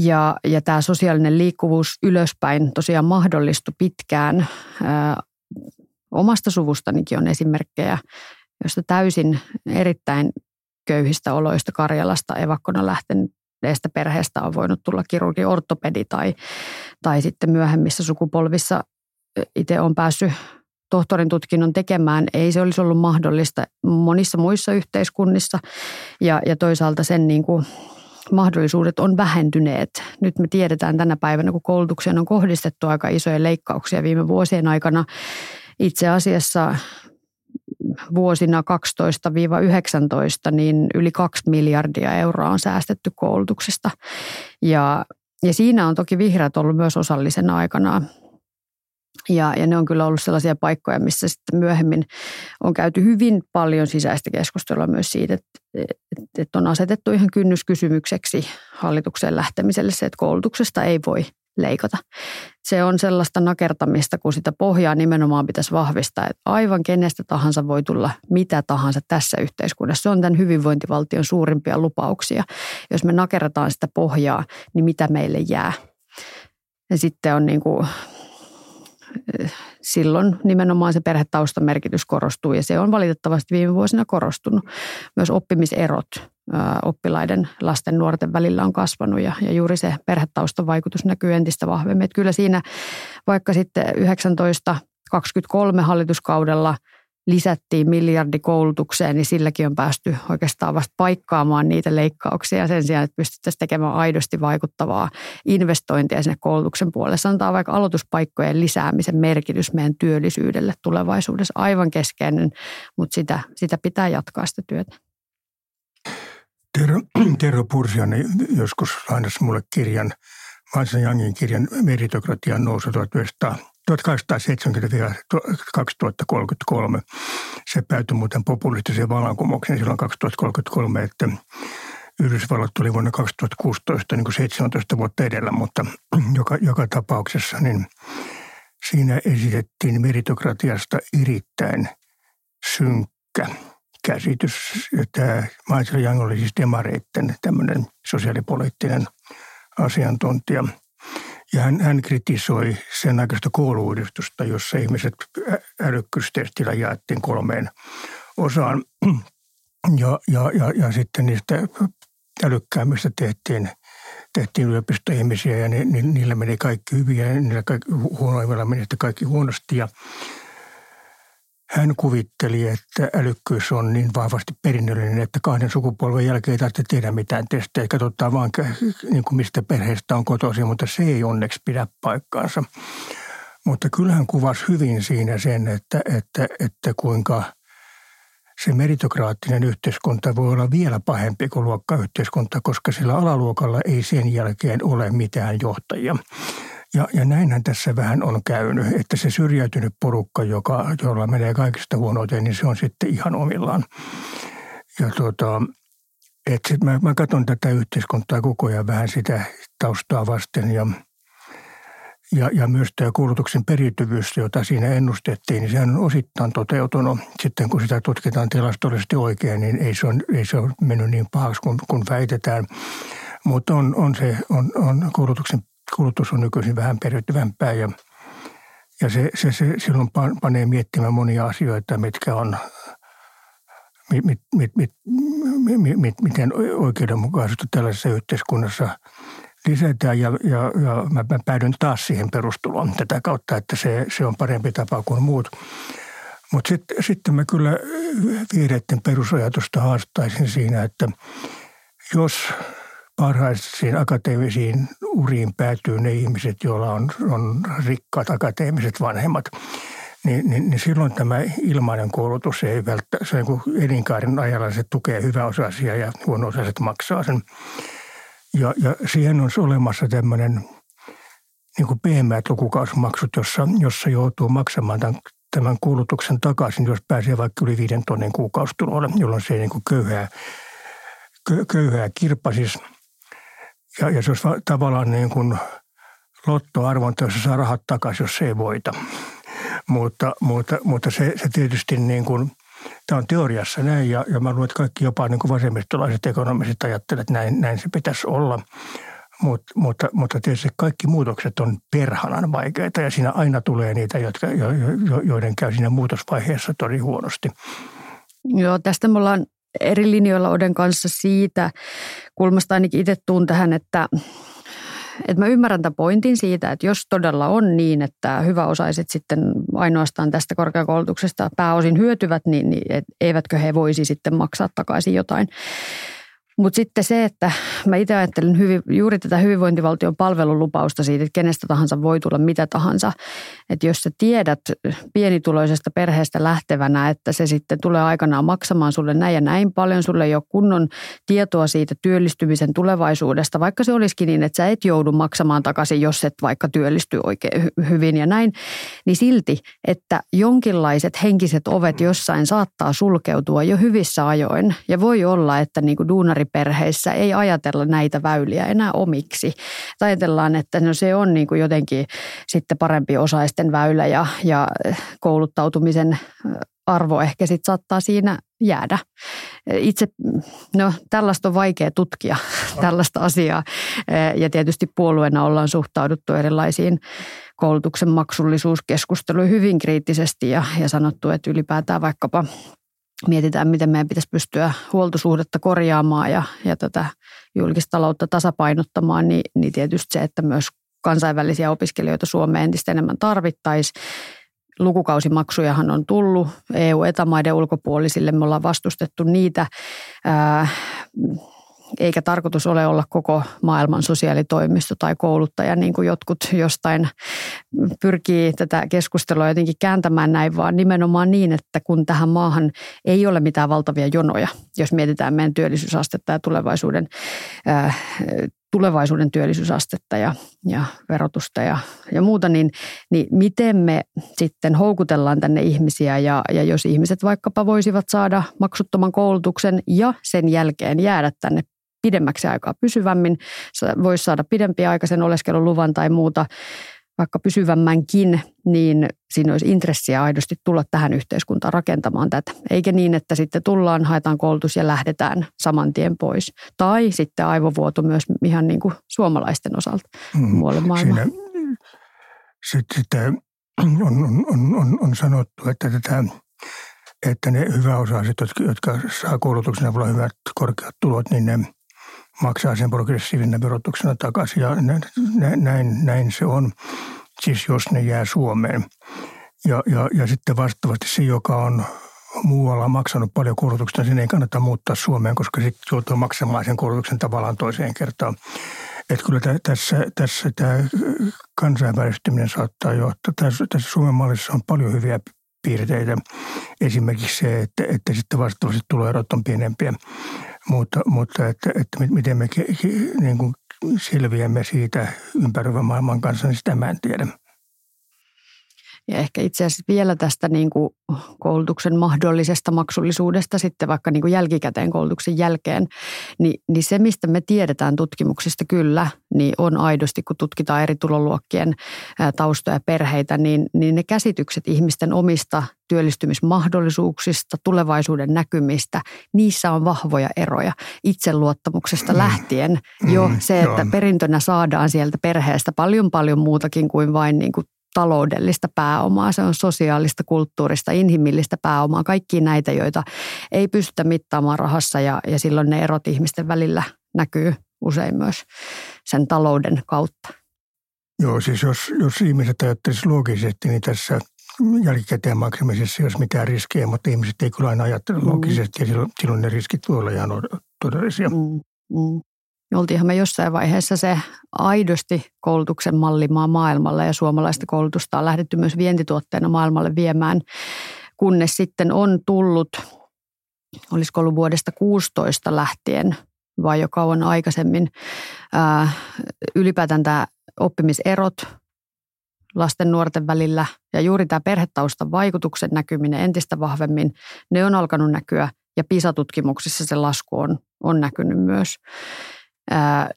ja, ja tämä sosiaalinen liikkuvuus ylöspäin tosiaan mahdollistui pitkään. Äh, omasta suvustanikin on esimerkkejä, joista täysin erittäin köyhistä oloista Karjalasta evakkona lähteneestä perheestä on voinut tulla kirurgi ortopedi tai, tai sitten myöhemmissä sukupolvissa itse on päässyt tohtorin tutkinnon tekemään. Ei se olisi ollut mahdollista monissa muissa yhteiskunnissa ja, ja toisaalta sen niin kuin mahdollisuudet on vähentyneet. Nyt me tiedetään tänä päivänä, kun koulutukseen on kohdistettu aika isoja leikkauksia viime vuosien aikana, itse asiassa vuosina 12-19 niin yli 2 miljardia euroa on säästetty koulutuksesta. Ja, ja siinä on toki vihreät ollut myös osallisena aikana. Ja, ja ne on kyllä ollut sellaisia paikkoja, missä sitten myöhemmin on käyty hyvin paljon sisäistä keskustelua myös siitä, että, että on asetettu ihan kynnyskysymykseksi hallitukseen lähtemiselle se, että koulutuksesta ei voi leikata. Se on sellaista nakertamista, kun sitä pohjaa nimenomaan pitäisi vahvistaa, että aivan kenestä tahansa voi tulla mitä tahansa tässä yhteiskunnassa. Se on tämän hyvinvointivaltion suurimpia lupauksia. Jos me nakerrataan sitä pohjaa, niin mitä meille jää? Ja sitten on niin kuin silloin nimenomaan se perhetaustan merkitys korostuu ja se on valitettavasti viime vuosina korostunut. Myös oppimiserot oppilaiden, lasten, nuorten välillä on kasvanut ja, ja juuri se perhetaustan vaikutus näkyy entistä vahvemmin. Että kyllä siinä vaikka sitten 1923 hallituskaudella – lisättiin miljardi koulutukseen, niin silläkin on päästy oikeastaan vasta paikkaamaan niitä leikkauksia sen sijaan, että pystyttäisiin tekemään aidosti vaikuttavaa investointia sinne koulutuksen puolelle. Sanotaan vaikka aloituspaikkojen lisäämisen merkitys meidän työllisyydelle tulevaisuudessa aivan keskeinen, mutta sitä, sitä pitää jatkaa sitä työtä. Tero, Tero Pursiani joskus lainasi mulle kirjan, Mansan Jangin kirjan Meritokratian nousu 1900 1870-2033. Se päätyi muuten populistiseen vallankumoukseen silloin 2033, että Yhdysvallat tuli vuonna 2016 niin kuin 17 vuotta edellä, mutta joka, joka tapauksessa niin siinä esitettiin meritokratiasta erittäin synkkä käsitys. Tämä Michael Young oli siis demareitten tämmöinen sosiaalipoliittinen asiantuntija. Ja hän, hän kritisoi sen aikaista kouluudistusta, jossa ihmiset älykkyystestillä jaettiin kolmeen osaan. Ja, ja, ja, ja sitten niistä älykkäämmistä tehtiin, tehtiin yliopistoihmisiä ja ni, ni, niillä meni kaikki hyvin ja niillä kaikki, huonoimmilla meni kaikki huonosti. Ja hän kuvitteli, että älykkyys on niin vahvasti perinnöllinen, että kahden sukupolven jälkeen ei tarvitse tehdä mitään testejä. Katsotaan vaan, niin kuin mistä perheestä on kotoisin, mutta se ei onneksi pidä paikkaansa. Mutta kyllähän kuvasi hyvin siinä sen, että, että, että kuinka – se meritokraattinen yhteiskunta voi olla vielä pahempi kuin luokkayhteiskunta, koska sillä alaluokalla ei sen jälkeen ole mitään johtajia. Ja, ja näinhän tässä vähän on käynyt, että se syrjäytynyt porukka, joka, jolla menee kaikista huonoiten, niin se on sitten ihan omillaan. Ja tuota, et sit mä, mä katson tätä yhteiskuntaa koko ajan vähän sitä taustaa vasten ja – ja, ja myös tämä koulutuksen periytyvyys, jota siinä ennustettiin, niin sehän on osittain toteutunut. Sitten kun sitä tutkitaan tilastollisesti oikein, niin ei se ole, ei se ole mennyt niin pahaksi kuin, kuin väitetään. Mutta on, on se, on, on koulutuksen kulutus on nykyisin vähän periytyvämpää ja, ja se, se, se silloin panee miettimään monia asioita, mitkä on, mit, mit, mit, mit, mit, mit, miten oikeudenmukaisuutta tällaisessa yhteiskunnassa – lisätään ja, ja, ja mä päädyin taas siihen perustuloon tätä kautta, että se, se on parempi tapa kuin muut. Mutta sitten sit mä kyllä vihreiden perusajatusta haastaisin siinä, että jos parhaisiin akateemisiin uriin päätyy ne ihmiset, joilla on, on rikkaat akateemiset vanhemmat, niin, niin, niin silloin tämä ilmainen koulutus ei välttämättä, se on niin elinkaaren ajalla se tukee hyväosaisia ja huono-osaiset maksaa sen. Ja, ja siihen on olemassa tämmöinen niin kuin pehmeät lukukausimaksut, jossa, jossa joutuu maksamaan tämän, tämän kuulutuksen takaisin, jos pääsee vaikka yli viiden tonnin kuukausitulolle, jolloin se ei niin kuin köyhää, kö, köyhää kirpasis. Ja, ja se olisi tavallaan niin kuin lottoarvonta, jossa saa rahat takaisin, jos se ei voita. mutta, mutta, mutta se, se tietysti niin kuin – Tämä on teoriassa näin ja, ja mä luulen, että kaikki jopa niin kuin vasemmistolaiset ekonomiset ajattelevat, että näin, näin se pitäisi olla. Mut, mutta, mutta tietysti kaikki muutokset on perhanan vaikeita ja siinä aina tulee niitä, jotka, jo, jo, joiden käy siinä muutosvaiheessa tosi huonosti. Joo, tästä me ollaan eri linjoilla Oden kanssa siitä kulmasta ainakin itse tuun tähän, että että mä ymmärrän tämän pointin siitä, että jos todella on niin, että hyväosaiset sitten ainoastaan tästä korkeakoulutuksesta pääosin hyötyvät, niin, niin et eivätkö he voisi sitten maksaa takaisin jotain mutta sitten se, että mä itse ajattelen hyvin, juuri tätä hyvinvointivaltion palvelulupausta siitä, että kenestä tahansa voi tulla mitä tahansa. Että jos sä tiedät pienituloisesta perheestä lähtevänä, että se sitten tulee aikanaan maksamaan sulle näin ja näin paljon, sulle ei ole kunnon tietoa siitä työllistymisen tulevaisuudesta, vaikka se olisikin niin, että sä et joudu maksamaan takaisin, jos et vaikka työllisty oikein hyvin ja näin, niin silti, että jonkinlaiset henkiset ovet jossain saattaa sulkeutua jo hyvissä ajoin. Ja voi olla, että niin kuin duunari perheissä ei ajatella näitä väyliä enää omiksi. Ajatellaan, että no se on niin kuin jotenkin sitten parempi osaisten väylä ja, ja kouluttautumisen arvo ehkä sitten saattaa siinä jäädä. Itse, no tällaista on vaikea tutkia, tällaista asiaa. Ja tietysti puolueena ollaan suhtauduttu erilaisiin koulutuksen maksullisuuskeskusteluihin hyvin kriittisesti ja, ja sanottu, että ylipäätään vaikkapa mietitään, miten meidän pitäisi pystyä huoltosuhdetta korjaamaan ja, ja tätä julkista taloutta tasapainottamaan, niin, niin tietysti se, että myös kansainvälisiä opiskelijoita Suomeen entistä enemmän tarvittaisiin. Lukukausimaksujahan on tullut EU-etämaiden ulkopuolisille. Me ollaan vastustettu niitä. Ää, eikä tarkoitus ole olla koko maailman sosiaalitoimisto tai kouluttaja, niin kuin jotkut jostain pyrkii tätä keskustelua jotenkin kääntämään näin, vaan nimenomaan niin, että kun tähän maahan ei ole mitään valtavia jonoja, jos mietitään meidän työllisyysastetta ja tulevaisuuden äh, tulevaisuuden työllisyysastetta ja, ja verotusta ja, ja muuta, niin, niin miten me sitten houkutellaan tänne ihmisiä ja, ja jos ihmiset vaikkapa voisivat saada maksuttoman koulutuksen ja sen jälkeen jäädä tänne pidemmäksi aikaa pysyvämmin, voisi saada pidempiaikaisen oleskeluluvan tai muuta vaikka pysyvämmänkin, niin siinä olisi intressiä aidosti tulla tähän yhteiskuntaan rakentamaan tätä. Eikä niin, että sitten tullaan, haetaan koulutus ja lähdetään saman tien pois. Tai sitten aivovuoto myös ihan niin kuin suomalaisten osalta mm, muualle maailmaan. Sitten sitä on, on, on, on sanottu, että, tätä, että ne hyväosaiset, jotka, jotka saa koulutuksen avulla hyvät korkeat tulot, niin ne maksaa sen progressiivinen verotuksena takaisin. Ja näin, näin, näin se on, siis jos ne jää Suomeen. Ja, ja, ja sitten vastaavasti se, joka on muualla maksanut paljon koulutuksesta, sen ei kannata muuttaa Suomeen, koska sitten joutuu maksamaan sen koulutuksen tavallaan toiseen kertaan. Että kyllä tässä, tässä tämä kansainvälistyminen saattaa johtaa. Tässä, tässä Suomen mallissa on paljon hyviä piirteitä. Esimerkiksi se, että, että sitten vastaavasti tuloerot on pienempiä. Mutta, mutta että, että miten me niin kuin selviämme siitä ympäröivän maailman kanssa, niin sitä mä en tiedä. Ja ehkä itse asiassa vielä tästä niin kuin koulutuksen mahdollisesta maksullisuudesta sitten vaikka niin kuin jälkikäteen koulutuksen jälkeen, niin, niin se, mistä me tiedetään tutkimuksista kyllä, niin on aidosti, kun tutkitaan eri tuloluokkien taustoja ja perheitä, niin, niin ne käsitykset ihmisten omista työllistymismahdollisuuksista, tulevaisuuden näkymistä, niissä on vahvoja eroja. Itseluottamuksesta mm. lähtien jo mm, se, että perintönä saadaan sieltä perheestä paljon paljon muutakin kuin vain niin kuin taloudellista pääomaa, se on sosiaalista, kulttuurista, inhimillistä pääomaa, kaikki näitä, joita ei pystytä mittaamaan rahassa ja, ja silloin ne erot ihmisten välillä näkyy usein myös sen talouden kautta. Joo, siis jos, jos ihmiset ajattelisivat loogisesti, niin tässä jälkikäteen maksamisessa ei olisi mitään riskejä, mutta ihmiset ei kyllä aina ajattele mm. loogisesti ja silloin, silloin ne riskit voi olla ihan todellisia. Mm. Mm oltiinhan me jossain vaiheessa se aidosti koulutuksen mallimaa maailmalle ja suomalaista koulutusta on lähdetty myös vientituotteena maailmalle viemään, kunnes sitten on tullut, olisiko ollut vuodesta 16 lähtien vai jo kauan aikaisemmin, ää, ylipäätään tämä oppimiserot lasten nuorten välillä ja juuri tämä perhetaustan vaikutuksen näkyminen entistä vahvemmin, ne on alkanut näkyä ja PISA-tutkimuksissa se lasku on, on näkynyt myös.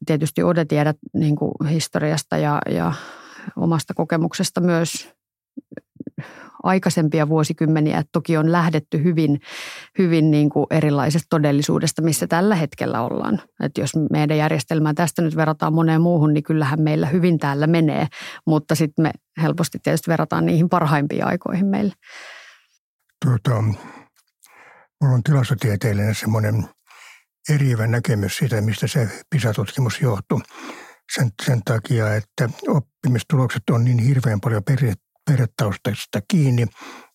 Tietysti Ode tiedät niin kuin historiasta ja, ja omasta kokemuksesta myös aikaisempia vuosikymmeniä, toki on lähdetty hyvin, hyvin niin kuin erilaisesta todellisuudesta, missä tällä hetkellä ollaan. Että jos meidän järjestelmää tästä nyt verrataan moneen muuhun, niin kyllähän meillä hyvin täällä menee, mutta sitten me helposti tietysti verrataan niihin parhaimpiin aikoihin meille. Tuota, mulla on tilastotieteellinen semmoinen eriävä näkemys siitä, mistä se PISA-tutkimus johtui. Sen, sen takia, että oppimistulokset on niin hirveän paljon perhe, perhetaustaista kiinni.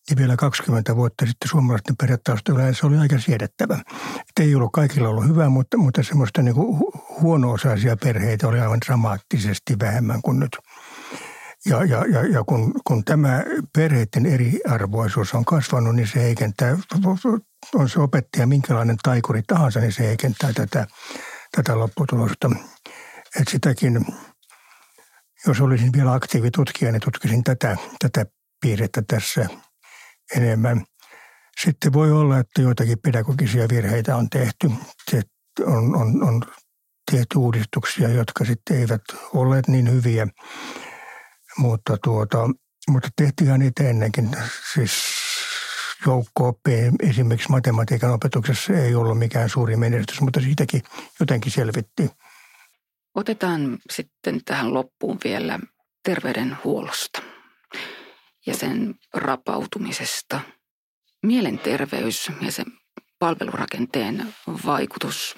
Ja vielä 20 vuotta sitten suomalaisten perhetausta yleensä oli aika siedettävä. Et ei ollut kaikilla ollut hyvä, mutta, mutta semmoista niin huono-osaisia perheitä oli aivan dramaattisesti vähemmän kuin nyt. Ja, ja, ja, ja kun, kun tämä perheiden eriarvoisuus on kasvanut, niin se heikentää, on se opettaja minkälainen taikuri tahansa, niin se heikentää tätä, tätä lopputulosta. Et sitäkin, jos olisin vielä aktiivitutkija, niin tutkisin tätä, tätä piirrettä tässä enemmän. Sitten voi olla, että joitakin pedagogisia virheitä on tehty. On, on, on tehty uudistuksia, jotka sitten eivät olleet niin hyviä – mutta, tuota, mutta tehtiinhän niitä ennenkin. Siis joukko esimerkiksi matematiikan opetuksessa ei ollut mikään suuri menestys, mutta siitäkin jotenkin selvittiin. Otetaan sitten tähän loppuun vielä terveydenhuollosta ja sen rapautumisesta. Mielenterveys ja sen palvelurakenteen vaikutus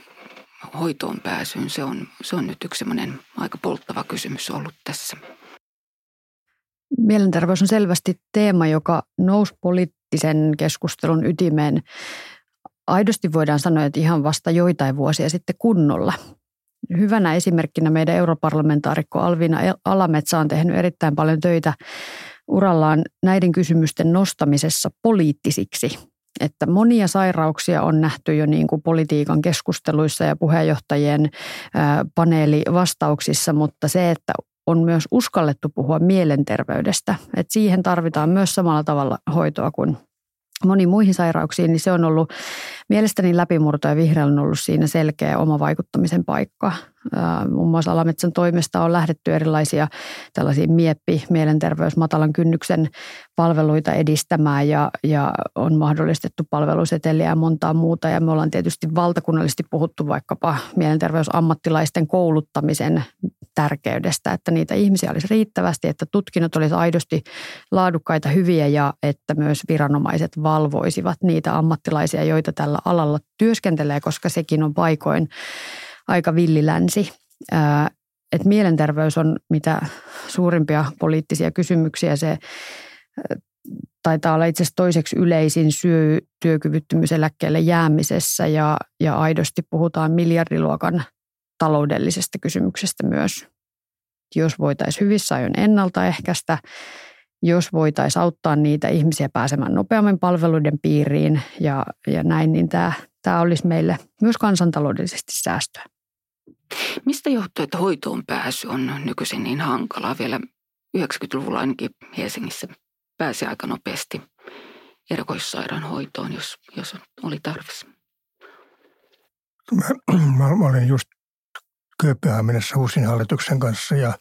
hoitoon pääsyyn, se on, se on nyt yksi aika polttava kysymys ollut tässä Mielenterveys on selvästi teema, joka nousi poliittisen keskustelun ytimeen. Aidosti voidaan sanoa, että ihan vasta joitain vuosia sitten kunnolla. Hyvänä esimerkkinä meidän europarlamentaarikko Alvina Alametsä on tehnyt erittäin paljon töitä urallaan näiden kysymysten nostamisessa poliittisiksi. Että monia sairauksia on nähty jo niin kuin politiikan keskusteluissa ja puheenjohtajien paneelivastauksissa, mutta se, että on myös uskallettu puhua mielenterveydestä. Et siihen tarvitaan myös samalla tavalla hoitoa kuin moniin muihin sairauksiin, niin se on ollut mielestäni läpimurto ja vihreällä on ollut siinä selkeä oma vaikuttamisen paikka. Muun muassa Alametsän toimesta on lähdetty erilaisia tällaisia mieppi, mielenterveys, matalan kynnyksen palveluita edistämään ja, ja on mahdollistettu palveluseteliä ja montaa muuta. Ja me ollaan tietysti valtakunnallisesti puhuttu vaikkapa mielenterveysammattilaisten kouluttamisen tärkeydestä, että niitä ihmisiä olisi riittävästi, että tutkinnot olisi aidosti laadukkaita, hyviä ja että myös viranomaiset valvoisivat niitä ammattilaisia, joita tällä alalla työskentelee, koska sekin on paikoin aika villilänsi. Et mielenterveys on mitä suurimpia poliittisia kysymyksiä. Se taitaa olla itse asiassa toiseksi yleisin syy työkyvyttömyyseläkkeelle jäämisessä ja, ja aidosti puhutaan miljardiluokan taloudellisesta kysymyksestä myös. Jos voitaisiin hyvissä ajoin ennaltaehkäistä, jos voitaisiin auttaa niitä ihmisiä pääsemään nopeammin palveluiden piiriin ja, ja näin, niin tämä, tämä olisi meille myös kansantaloudellisesti säästöä. Mistä johtuu, että hoitoon pääsy on nykyisin niin hankalaa? Vielä 90-luvulla ainakin Helsingissä pääsi aika nopeasti erikoissairaanhoitoon, jos, jos oli tarvis. Mä, mä olin just Kööpenhaminassa Husin hallituksen kanssa ja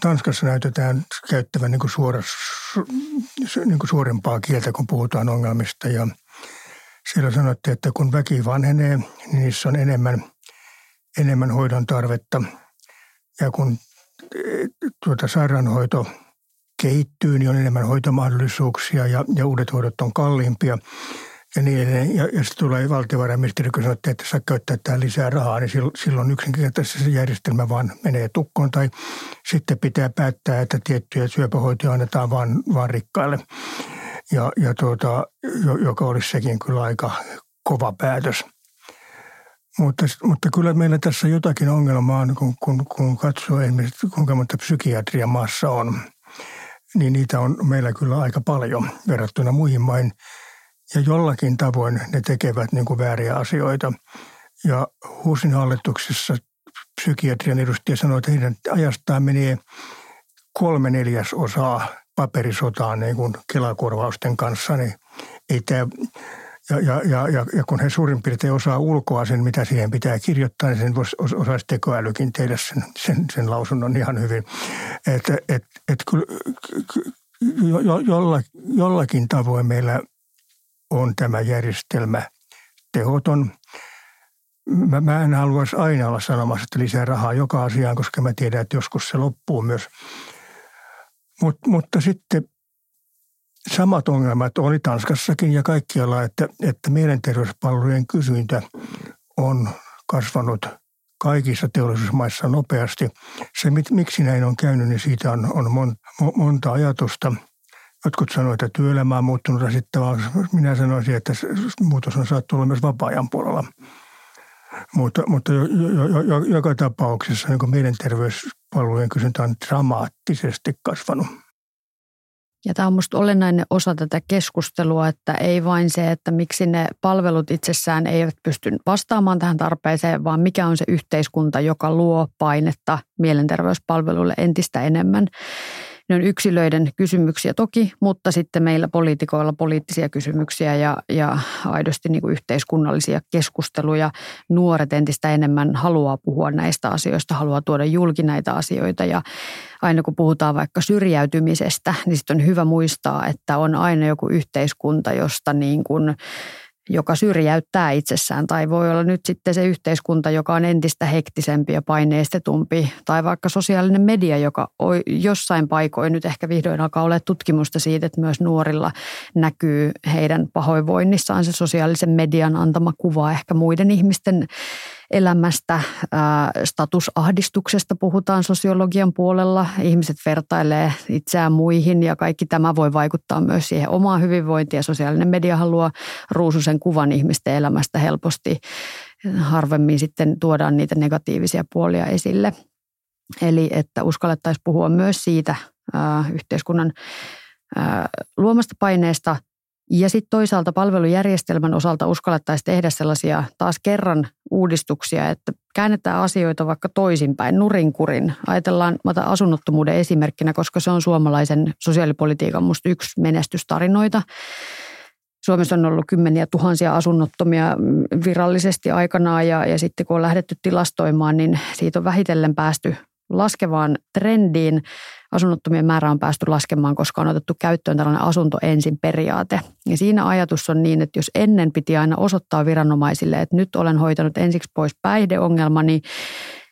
Tanskassa näytetään käyttävän niin kuin suora, niin kuin kieltä, kun puhutaan ongelmista. Ja siellä sanottiin, että kun väki vanhenee, niin niissä on enemmän, enemmän hoidon tarvetta. Ja kun tuota sairaanhoito kehittyy, niin on enemmän hoitomahdollisuuksia ja, ja uudet hoidot on kalliimpia ja niin edelleen. Ja, sitten tulee valtiovarainministeri, kun sanoo, että saa käyttää tähän lisää rahaa, niin silloin yksinkertaisesti se järjestelmä vaan menee tukkoon. Tai sitten pitää päättää, että tiettyjä syöpähoitoja annetaan vaan, vaan rikkaille. Ja, ja tuota, joka olisi sekin kyllä aika kova päätös. Mutta, mutta kyllä meillä tässä jotakin ongelmaa on, kun, kun, kun katsoo esimerkiksi kuinka monta psykiatria maassa on. Niin niitä on meillä kyllä aika paljon verrattuna muihin maihin – ja jollakin tavoin ne tekevät niin kuin vääriä asioita. Ja HUSin hallituksessa psykiatrian edustaja sanoi, että heidän ajastaan menee kolme neljäsosaa paperisotaan niin kuin kelakorvausten kanssa, niin ei tämä ja, ja, ja, ja, ja kun he suurin piirtein osaa ulkoa sen, mitä siihen pitää kirjoittaa, niin sen voisi, osaisi tekoälykin tehdä sen, sen, sen lausunnon ihan hyvin. Että et, et, jo, jolla, jollakin tavoin meillä on tämä järjestelmä tehoton. Mä, mä en haluaisi aina olla sanomassa, että lisää rahaa joka asiaan, koska mä tiedän, että joskus se loppuu myös. Mut, mutta sitten samat ongelmat oli Tanskassakin ja kaikkialla, että, että mielenterveyspalvelujen kysyntä on kasvanut kaikissa teollisuusmaissa nopeasti. Se, miksi näin on käynyt, niin siitä on, on monta ajatusta – Jotkut sanoivat, että työelämä on muuttunut rasittavaa. Minä sanoisin, että muutos on saattu olla myös vapaa-ajan puolella. Mutta, mutta jo, jo, jo, joka tapauksessa niin mielenterveyspalvelujen kysyntä on dramaattisesti kasvanut. Ja tämä on minusta olennainen osa tätä keskustelua, että ei vain se, että miksi ne palvelut itsessään eivät pysty vastaamaan tähän tarpeeseen, vaan mikä on se yhteiskunta, joka luo painetta mielenterveyspalveluille entistä enemmän. Ne on yksilöiden kysymyksiä toki, mutta sitten meillä poliitikoilla poliittisia kysymyksiä ja, ja aidosti niin kuin yhteiskunnallisia keskusteluja. Nuoret entistä enemmän haluaa puhua näistä asioista, haluaa tuoda julki näitä asioita ja aina kun puhutaan vaikka syrjäytymisestä, niin sitten on hyvä muistaa, että on aina joku yhteiskunta, josta niin kuin joka syrjäyttää itsessään. Tai voi olla nyt sitten se yhteiskunta, joka on entistä hektisempi ja paineistetumpi. Tai vaikka sosiaalinen media, joka jossain paikoin nyt ehkä vihdoin alkaa olla tutkimusta siitä, että myös nuorilla näkyy heidän pahoinvoinnissaan se sosiaalisen median antama kuva ehkä muiden ihmisten elämästä. Statusahdistuksesta puhutaan sosiologian puolella. Ihmiset vertailee itseään muihin ja kaikki tämä voi vaikuttaa myös siihen omaan hyvinvointiin. Sosiaalinen media haluaa ruususen kuvan ihmisten elämästä helposti. Harvemmin sitten tuodaan niitä negatiivisia puolia esille. Eli että uskallettaisiin puhua myös siitä yhteiskunnan luomasta paineesta – ja sitten toisaalta palvelujärjestelmän osalta uskallettaisiin tehdä sellaisia taas kerran uudistuksia, että käännetään asioita vaikka toisinpäin, nurinkurin. Ajatellaan, mä asunnottomuuden esimerkkinä, koska se on suomalaisen sosiaalipolitiikan musta yksi menestystarinoita. Suomessa on ollut kymmeniä tuhansia asunnottomia virallisesti aikanaan ja, ja sitten kun on lähdetty tilastoimaan, niin siitä on vähitellen päästy laskevaan trendiin. Asunnottomien määrä on päästy laskemaan, koska on otettu käyttöön tällainen asunto ensin periaate. Ja siinä ajatus on niin, että jos ennen piti aina osoittaa viranomaisille, että nyt olen hoitanut ensiksi pois päihdeongelmani,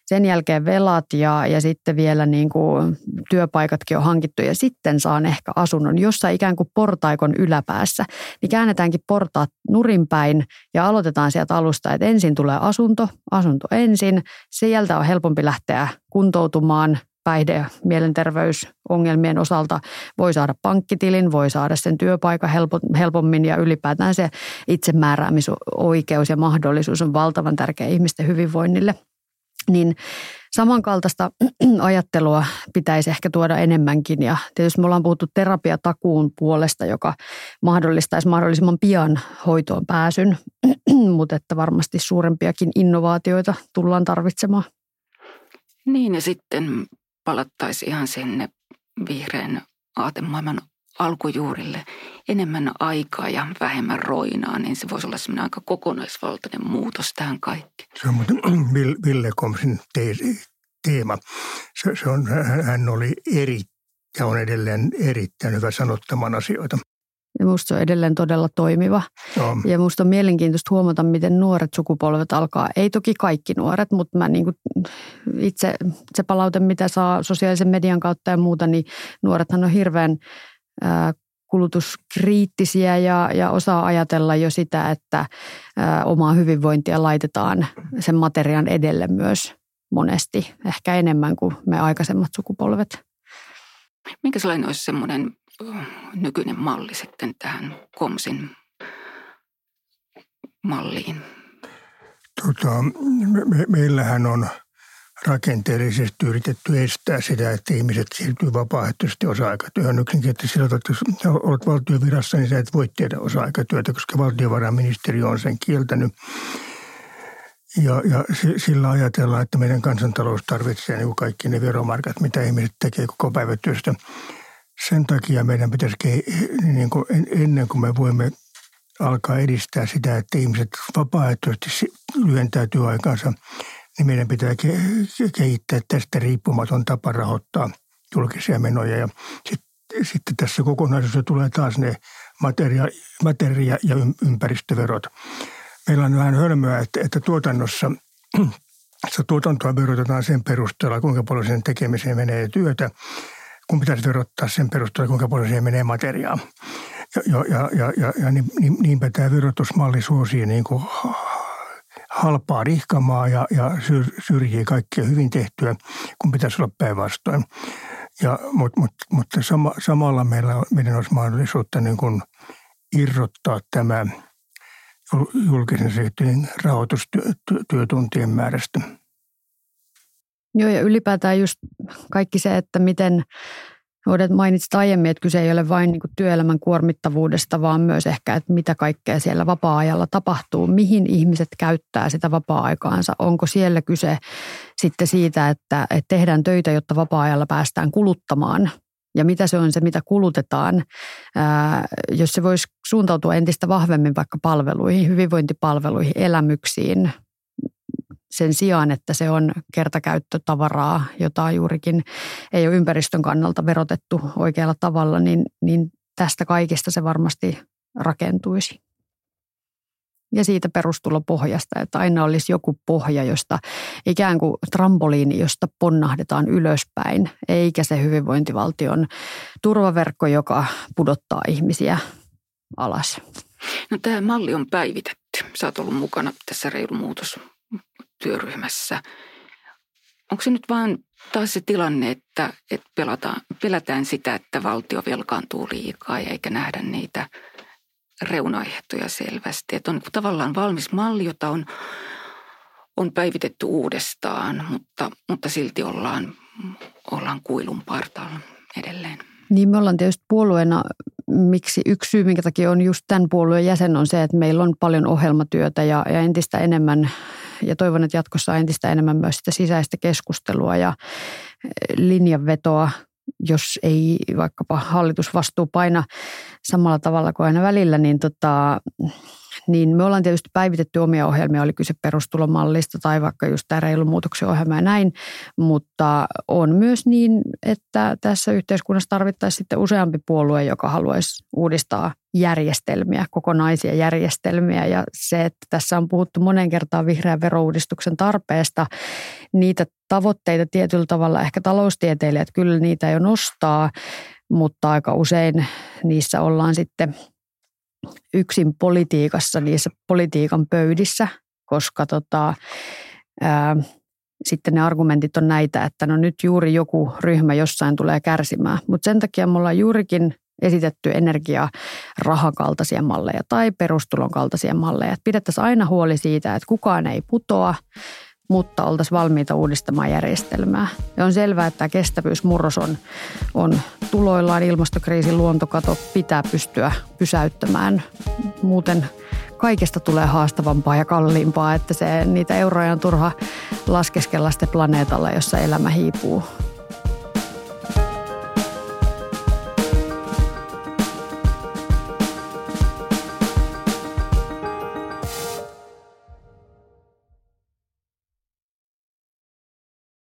sen jälkeen velat ja, ja sitten vielä niin kuin työpaikatkin on hankittu ja sitten saan ehkä asunnon, jossa ikään kuin portaikon yläpäässä. Niin käännetäänkin portaat nurinpäin ja aloitetaan sieltä alusta, että ensin tulee asunto, asunto ensin. Sieltä on helpompi lähteä kuntoutumaan, päihde- ja mielenterveysongelmien osalta voi saada pankkitilin, voi saada sen työpaikan helpommin ja ylipäätään se itsemääräämisoikeus ja mahdollisuus on valtavan tärkeä ihmisten hyvinvoinnille – niin samankaltaista ajattelua pitäisi ehkä tuoda enemmänkin. Ja tietysti me ollaan puhuttu terapiatakuun puolesta, joka mahdollistaisi mahdollisimman pian hoitoon pääsyn, mutta että varmasti suurempiakin innovaatioita tullaan tarvitsemaan. Niin ja sitten palattaisiin ihan sinne vihreän aatemaailman alkujuurille enemmän aikaa ja vähemmän roinaa, niin se voisi olla semmoinen aika kokonaisvaltainen muutos tähän kaikki. Se on muuten Ville Komsin teema. Se, se on, hän oli eri ja on edelleen erittäin hyvä sanottamaan asioita. Ja musta se on edelleen todella toimiva. No. Ja musta on mielenkiintoista huomata, miten nuoret sukupolvet alkaa. Ei toki kaikki nuoret, mutta mä niin itse se palaute, mitä saa sosiaalisen median kautta ja muuta, niin nuorethan on hirveän kulutuskriittisiä ja, ja osaa ajatella jo sitä, että omaa hyvinvointia laitetaan sen materiaan edelle myös monesti, ehkä enemmän kuin me aikaisemmat sukupolvet. Minkä sellainen olisi semmoinen nykyinen malli sitten tähän KOMSin malliin? Tota, me, meillähän on – rakenteellisesti yritetty estää sitä, että ihmiset siirtyy vapaaehtoisesti osa-aikatyöhön. Yksinkertaisesti sillä että jos olet valtiovirassa, niin sä et voi tehdä osa-aikatyötä, koska valtiovarainministeriö on sen kieltänyt. Ja, ja sillä ajatellaan, että meidän kansantalous tarvitsee niin kuin kaikki ne veromarkat, mitä ihmiset tekee koko päivätyöstä. Sen takia meidän pitäisi, niin kuin ennen kuin me voimme alkaa edistää sitä, että ihmiset vapaaehtoisesti lyhentää työaikansa, niin meidän pitää kehittää tästä riippumaton tapa rahoittaa julkisia menoja. Ja sitten, sitten tässä kokonaisuudessa tulee taas ne materia, materia ja ympäristöverot. Meillä on vähän hölmöä, että, että tuotannossa tuotantoa verotetaan sen perusteella, kuinka paljon sen tekemiseen menee työtä, kun pitäisi verottaa sen perusteella, kuinka paljon siihen menee materiaa. Ja, ja, ja, ja, ja niin, niinpä tämä verotusmalli suosii niin kuin halpaa rihkamaa ja, ja syrjii kaikkea hyvin tehtyä, kun pitäisi olla päinvastoin. Ja, mutta mut, mutta sama, samalla meillä, meidän olisi mahdollisuutta niin kuin irrottaa tämä julkisen sektorin rahoitustyötuntien määrästä. Joo, ja ylipäätään just kaikki se, että miten Uudet mainitsit aiemmin, että kyse ei ole vain niin työelämän kuormittavuudesta, vaan myös ehkä, että mitä kaikkea siellä vapaa-ajalla tapahtuu, mihin ihmiset käyttää sitä vapaa-aikaansa. Onko siellä kyse sitten siitä, että, että tehdään töitä, jotta vapaa-ajalla päästään kuluttamaan? Ja mitä se on se, mitä kulutetaan, ää, jos se voisi suuntautua entistä vahvemmin vaikka palveluihin, hyvinvointipalveluihin, elämyksiin, sen sijaan, että se on kertakäyttötavaraa, jota juurikin ei ole ympäristön kannalta verotettu oikealla tavalla, niin, niin tästä kaikista se varmasti rakentuisi. Ja siitä perustulopohjasta, että aina olisi joku pohja, josta ikään kuin trampoliini, josta ponnahdetaan ylöspäin, eikä se hyvinvointivaltion turvaverkko, joka pudottaa ihmisiä alas. No, tämä malli on päivitetty. Sä oot ollut mukana tässä reilu muutos työryhmässä. Onko se nyt vaan taas se tilanne, että, että pelataan, pelätään sitä, että valtio velkaantuu liikaa eikä nähdä niitä reunaehtoja selvästi. Että on tavallaan valmis malli, jota on, on päivitetty uudestaan, mutta, mutta silti ollaan, ollaan kuilun partaalla edelleen. Niin me ollaan tietysti puolueena, miksi yksi syy, minkä takia on just tämän puolueen jäsen, on se, että meillä on paljon ohjelmatyötä ja, ja entistä enemmän ja toivon, että jatkossa on entistä enemmän myös sitä sisäistä keskustelua ja eh, linjanvetoa jos ei vaikkapa hallitusvastuu paina samalla tavalla kuin aina välillä, niin tota, niin me ollaan tietysti päivitetty omia ohjelmia, oli kyse perustulomallista tai vaikka just tämä reilun muutoksen ohjelma ja näin, mutta on myös niin, että tässä yhteiskunnassa tarvittaisiin sitten useampi puolue, joka haluaisi uudistaa järjestelmiä, kokonaisia järjestelmiä ja se, että tässä on puhuttu monen kertaan vihreän verouudistuksen tarpeesta, niitä tavoitteita tietyllä tavalla ehkä taloustieteilijät kyllä niitä jo nostaa, mutta aika usein niissä ollaan sitten – yksin politiikassa niissä politiikan pöydissä, koska tota, ää, sitten ne argumentit on näitä, että no nyt juuri joku ryhmä jossain tulee kärsimään. Mutta sen takia me ollaan juurikin esitetty energiarahakaltaisia malleja tai perustulon kaltaisia malleja. Että pidettäisiin aina huoli siitä, että kukaan ei putoa, mutta oltaisiin valmiita uudistamaan järjestelmää. Ja on selvää, että tämä kestävyysmurros on, on tuloillaan ilmastokriisin luontokato pitää pystyä pysäyttämään. Muuten kaikesta tulee haastavampaa ja kalliimpaa, että se, niitä euroja on turha laskeskella sitten planeetalla, jossa elämä hiipuu